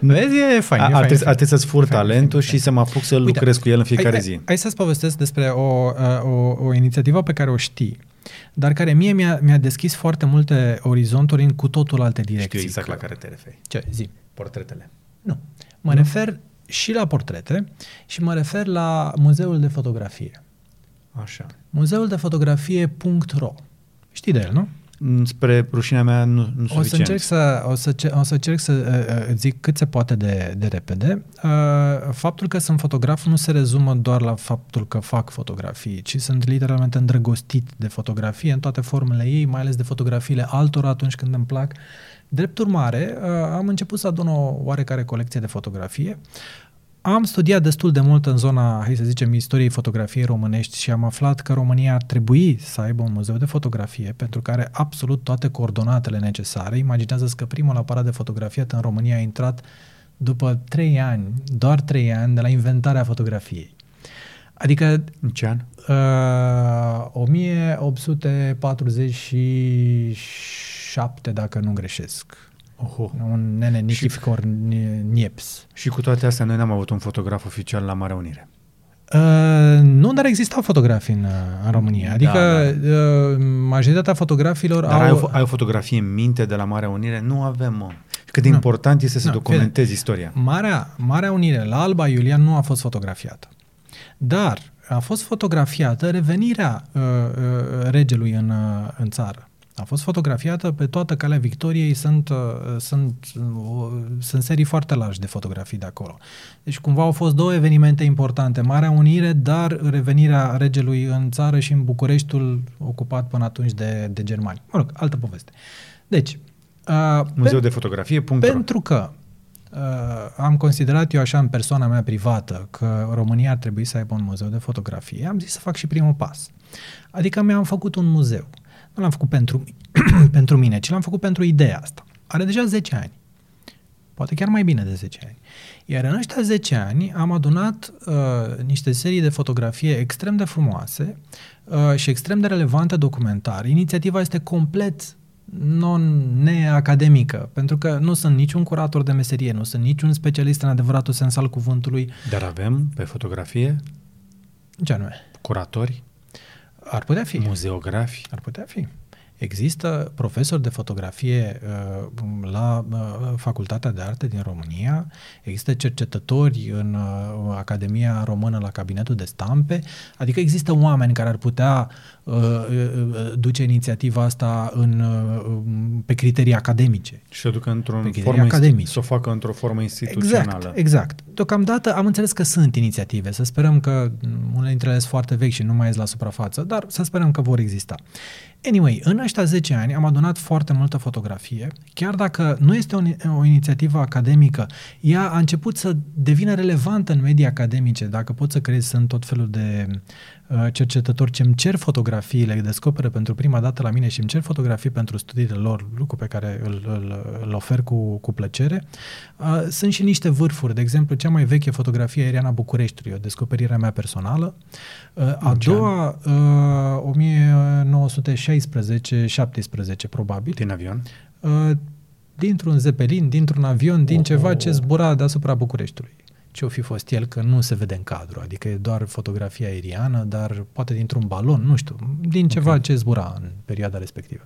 Vezi, e fain. A, ar, trebui, să-ți fur fain, talentul fain, și să mă apuc să lucrez cu el în fiecare hai, zi. Hai să-ți povestesc despre o, o, o inițiativă pe care o știi, dar care mie mi-a, mi-a deschis foarte multe orizonturi în cu totul alte direcții. Știu exact că... la care te referi. Ce? Zi. Portretele. Nu. Mă nu? refer și la portrete și mă refer la Muzeul de Fotografie. Așa. Muzeul de Fotografie.ro. Știi de el, nu? Spre rușinea mea nu, nu o să încerc să, o să, o să încerc să uh, uh, zic cât se poate de, de repede. Uh, faptul că sunt fotograf nu se rezumă doar la faptul că fac fotografii, ci sunt literalmente îndrăgostit de fotografie în toate formele ei, mai ales de fotografiile altora atunci când îmi plac. Drept urmare, uh, am început să adun o oarecare colecție de fotografie. Am studiat destul de mult în zona, hai să zicem, istoriei fotografiei românești și am aflat că România ar trebui să aibă un muzeu de fotografie pentru care are absolut toate coordonatele necesare. Imaginează că primul aparat de fotografie în România a intrat după trei ani, doar trei ani de la inventarea fotografiei. Adică... În ce an? Uh, 1847, dacă nu greșesc. Oho. Un nene Nichifor Nieps. Și cu toate astea, noi n-am avut un fotograf oficial la Marea Unire. Uh, nu, dar existau fotografii în, în România. Adică da, da. Uh, majoritatea fotografilor dar au... Ai o, ai o fotografie în minte de la Marea Unire? Nu avem, mă. Cât de nu. important este să nu, documentezi istoria. Marea, Marea Unire, la Alba Iulia, nu a fost fotografiată. Dar a fost fotografiată revenirea uh, uh, regelui în, uh, în țară. A fost fotografiată pe toată calea Victoriei, sunt, uh, sunt, uh, sunt serii foarte largi de fotografii de acolo. Deci cumva au fost două evenimente importante, Marea Unire, dar revenirea regelui în țară și în Bucureștiul ocupat până atunci de, de germani. Mă rog, altă poveste. Deci, uh, Muzeu pe, de fotografie. Pentru că uh, am considerat eu așa în persoana mea privată că România ar trebui să aibă un muzeu de fotografie, am zis să fac și primul pas. Adică mi-am făcut un muzeu. Nu l-am făcut pentru, pentru mine, ci l-am făcut pentru ideea asta. Are deja 10 ani. Poate chiar mai bine de 10 ani. Iar în ăștia 10 ani am adunat uh, niște serii de fotografie extrem de frumoase uh, și extrem de relevante documentare. Inițiativa este complet non-neacademică, pentru că nu sunt niciun curator de meserie, nu sunt niciun specialist în adevăratul sens al cuvântului. Dar avem pe fotografie? Ce anume? Curatori? Ar putea fi. Muzeografi? Ar putea fi. Există profesori de fotografie uh, la uh, Facultatea de Arte din România, există cercetători în uh, Academia Română la Cabinetul de Stampe, adică există oameni care ar putea uh, uh, duce inițiativa asta în, uh, pe criterii academice. Și să ducă într-o formă academice. să o facă într-o formă instituțională. Exact, exact. Deocamdată am înțeles că sunt inițiative, să sperăm că unele dintre ele sunt foarte vechi și nu mai ies la suprafață, dar să sperăm că vor exista. Anyway, în ăștia 10 ani am adunat foarte multă fotografie, chiar dacă nu este o, o inițiativă academică, ea a început să devină relevantă în medii academice, dacă pot să crezi, sunt tot felul de uh, cercetători ce îmi cer fotografiile, le descoperă pentru prima dată la mine și îmi cer fotografii pentru studiile lor, lucru pe care îl, îl, îl ofer cu, cu plăcere. Uh, sunt și niște vârfuri, de exemplu, cea mai veche fotografie aeriană a Bucureștiului, o descoperire mea personală. Uh, a doua, uh, 1960 16-17 probabil. Din avion? Uh, dintr-un zepelin, dintr-un avion, din oh, ceva ce zbura deasupra Bucureștiului. Ce o fi fost el, că nu se vede în cadru, adică e doar fotografia aeriană, dar poate dintr-un balon, nu știu, din ceva okay. ce zbura în perioada respectivă.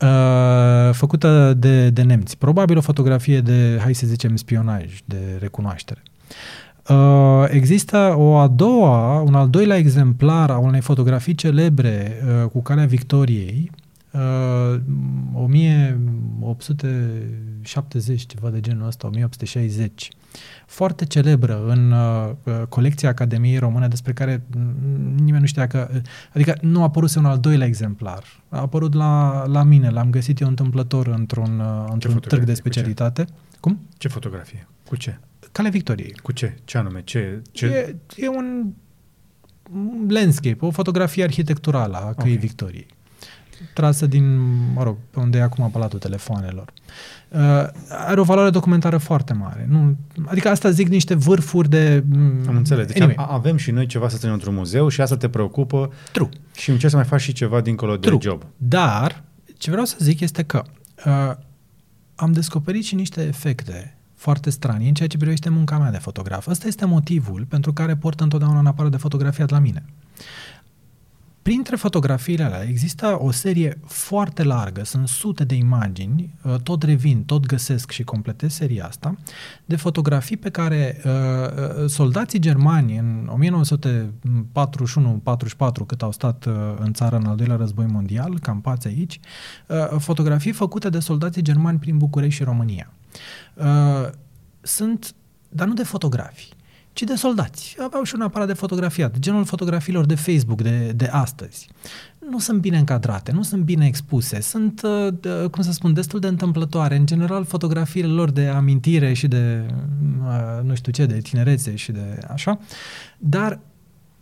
Uh, făcută de, de nemți. Probabil o fotografie de, hai să zicem, spionaj, de recunoaștere. Uh, există o a doua, un al doilea exemplar a unei fotografii celebre uh, cu calea Victoriei, uh, 1870, ceva de genul ăsta, 1860. Foarte celebră în uh, colecția Academiei Române despre care nimeni nu știa că... Adică nu a apărut un al doilea exemplar. A apărut la, la mine, l-am găsit eu întâmplător într-un, uh, într-un târg de specialitate. Cum? Ce fotografie? Cu ce? Calea Victoriei. Cu ce? Ce anume? Ce, ce... E, e un landscape, o fotografie arhitecturală a Căii okay. Victoriei. Trasă din, mă rog, pe unde e acum Palatul Telefonelor. Uh, are o valoare documentară foarte mare. Nu, adică asta zic niște vârfuri de... Mm, Am înțeles. Deci anyway. avem și noi ceva să ținem într-un muzeu și asta te preocupă. True. Și încerci să mai faci și ceva dincolo True. de job. Dar, ce vreau să zic este că uh, am descoperit și niște efecte foarte stranie în ceea ce privește munca mea de fotograf. Ăsta este motivul pentru care port întotdeauna un aparat de fotografiat la mine. Printre fotografiile alea există o serie foarte largă, sunt sute de imagini, uh, tot revin, tot găsesc și completez seria asta, de fotografii pe care uh, uh soldații germani în 1941-44, cât au stat uh, în țară în al doilea război mondial, campați aici, uh, fotografii făcute de soldații germani prin București și România. Uh, sunt, dar nu de fotografii, ci de soldați. Aveau și un aparat de fotografiat, genul fotografiilor de Facebook de, de astăzi. Nu sunt bine încadrate, nu sunt bine expuse, sunt, uh, cum să spun, destul de întâmplătoare. În general, fotografiile lor de amintire și de, uh, nu știu ce, de tinerețe și de așa, dar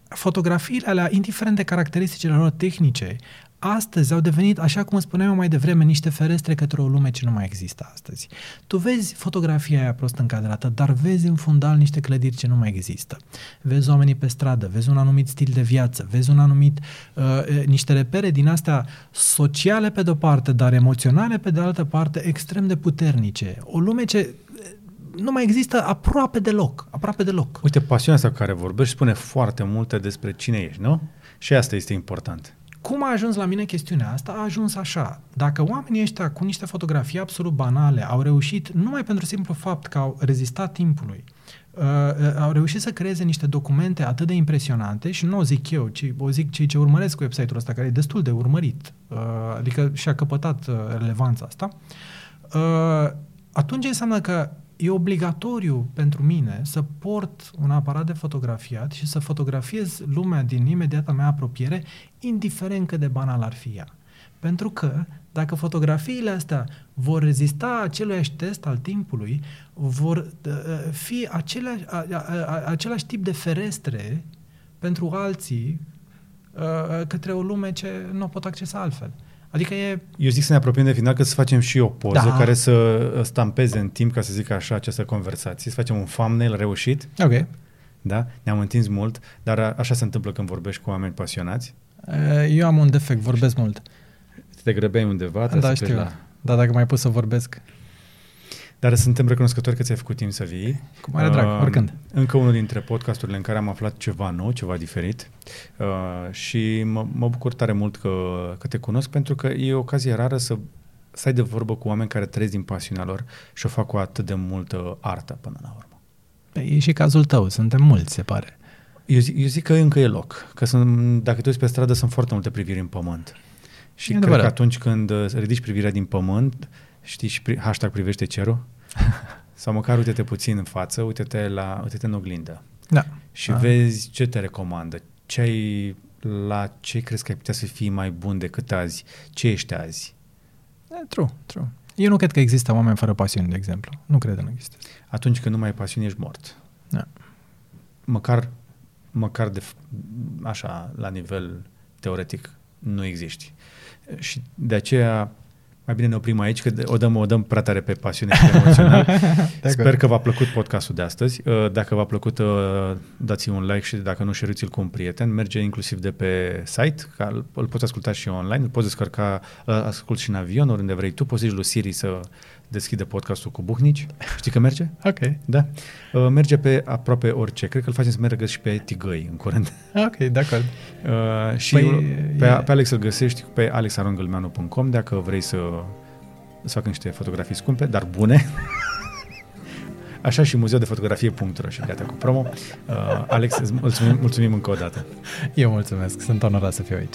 fotografiile alea, indiferent de caracteristicile lor tehnice, astăzi au devenit, așa cum spuneam eu mai devreme, niște ferestre către o lume ce nu mai există astăzi. Tu vezi fotografia aia prost încadrată, dar vezi în fundal niște clădiri ce nu mai există. Vezi oamenii pe stradă, vezi un anumit stil de viață, vezi un anumit, uh, niște repere din astea sociale pe de-o parte, dar emoționale pe de altă parte, extrem de puternice. O lume ce nu mai există aproape deloc, aproape deloc. Uite, pasiunea asta cu care vorbești spune foarte multe despre cine ești, nu? Și asta este important. Cum a ajuns la mine chestiunea asta? A ajuns așa. Dacă oamenii ăștia cu niște fotografii absolut banale au reușit, numai pentru simplu fapt că au rezistat timpului, uh, uh, au reușit să creeze niște documente atât de impresionante și nu o zic eu, ci o zic cei ce urmăresc cu website-ul ăsta, care e destul de urmărit, uh, adică și-a căpătat uh, relevanța asta, uh, atunci înseamnă că e obligatoriu pentru mine să port un aparat de fotografiat și să fotografiez lumea din imediata mea apropiere, indiferent cât de banal ar fi ea. Pentru că dacă fotografiile astea vor rezista aceluiași test al timpului, vor uh, fi aceleași, a, a, a, același tip de ferestre pentru alții uh, către o lume ce nu o pot accesa altfel. Adică e... Eu zic să ne apropiem de final, că să facem și o poză da. care să stampeze în timp, ca să zic așa, această conversație. Să facem un thumbnail reușit. Ok. Da? Ne-am întins mult, dar așa se întâmplă când vorbești cu oameni pasionați. Eu am un defect, vorbesc mult. Te grăbeai undeva, da, să știu. La... Da, dacă mai pus să vorbesc. Dar suntem recunoscători că ți-ai făcut timp să vii. Cu mare drag, uh, oricând. Încă unul dintre podcasturile în care am aflat ceva nou, ceva diferit uh, și mă, mă bucur tare mult că, că te cunosc pentru că e o ocazie rară să să ai de vorbă cu oameni care trăiesc din pasiunea lor și o fac cu atât de multă artă până la urmă. Păi, e și cazul tău, suntem mulți, se pare. Eu zic, eu zic că încă e loc, că sunt, dacă tu ești pe stradă, sunt foarte multe priviri în pământ. Și e cred adevărat. că atunci când ridici privirea din pământ, știi, și pri, hashtag privește cerul, sau măcar uite-te puțin în față, uite-te, la, uite-te în oglindă. Da. Și A. vezi ce te recomandă, ce ai, la ce crezi că ai putea să fii mai bun decât azi, ce ești azi. E, true, true. Eu nu cred că există oameni fără pasiune, de exemplu. Nu cred că nu există. Atunci când nu mai ai pasiune, ești mort. Da. Măcar, măcar de, așa, la nivel teoretic, nu existi. Și de aceea mai bine ne oprim aici, că o dăm, o dăm prea tare pe pasiune și pe emoțional. Sper că v-a plăcut podcastul de astăzi. Uh, dacă v-a plăcut, uh, dați un like și dacă nu, share l cu un prieten. Merge inclusiv de pe site, că îl poți asculta și online, îl poți descărca, ascult și în avion, oriunde vrei tu. Poți zici lui Siri să deschide podcastul cu Buhnici. Știi că merge? Ok. Da. Uh, merge pe aproape orice. Cred că îl facem să meargă și pe Tigăi în curând. Ok, de acord. Uh, și păi, pe, e... pe Alex îl găsești pe alexarongălmeanu.com dacă vrei să, să facă niște fotografii scumpe, dar bune. Așa și muzeu de fotografie.ro și gata cu promo. Uh, Alex, îți mulțumim, mulțumim încă o dată. Eu mulțumesc, sunt onorat să fiu aici.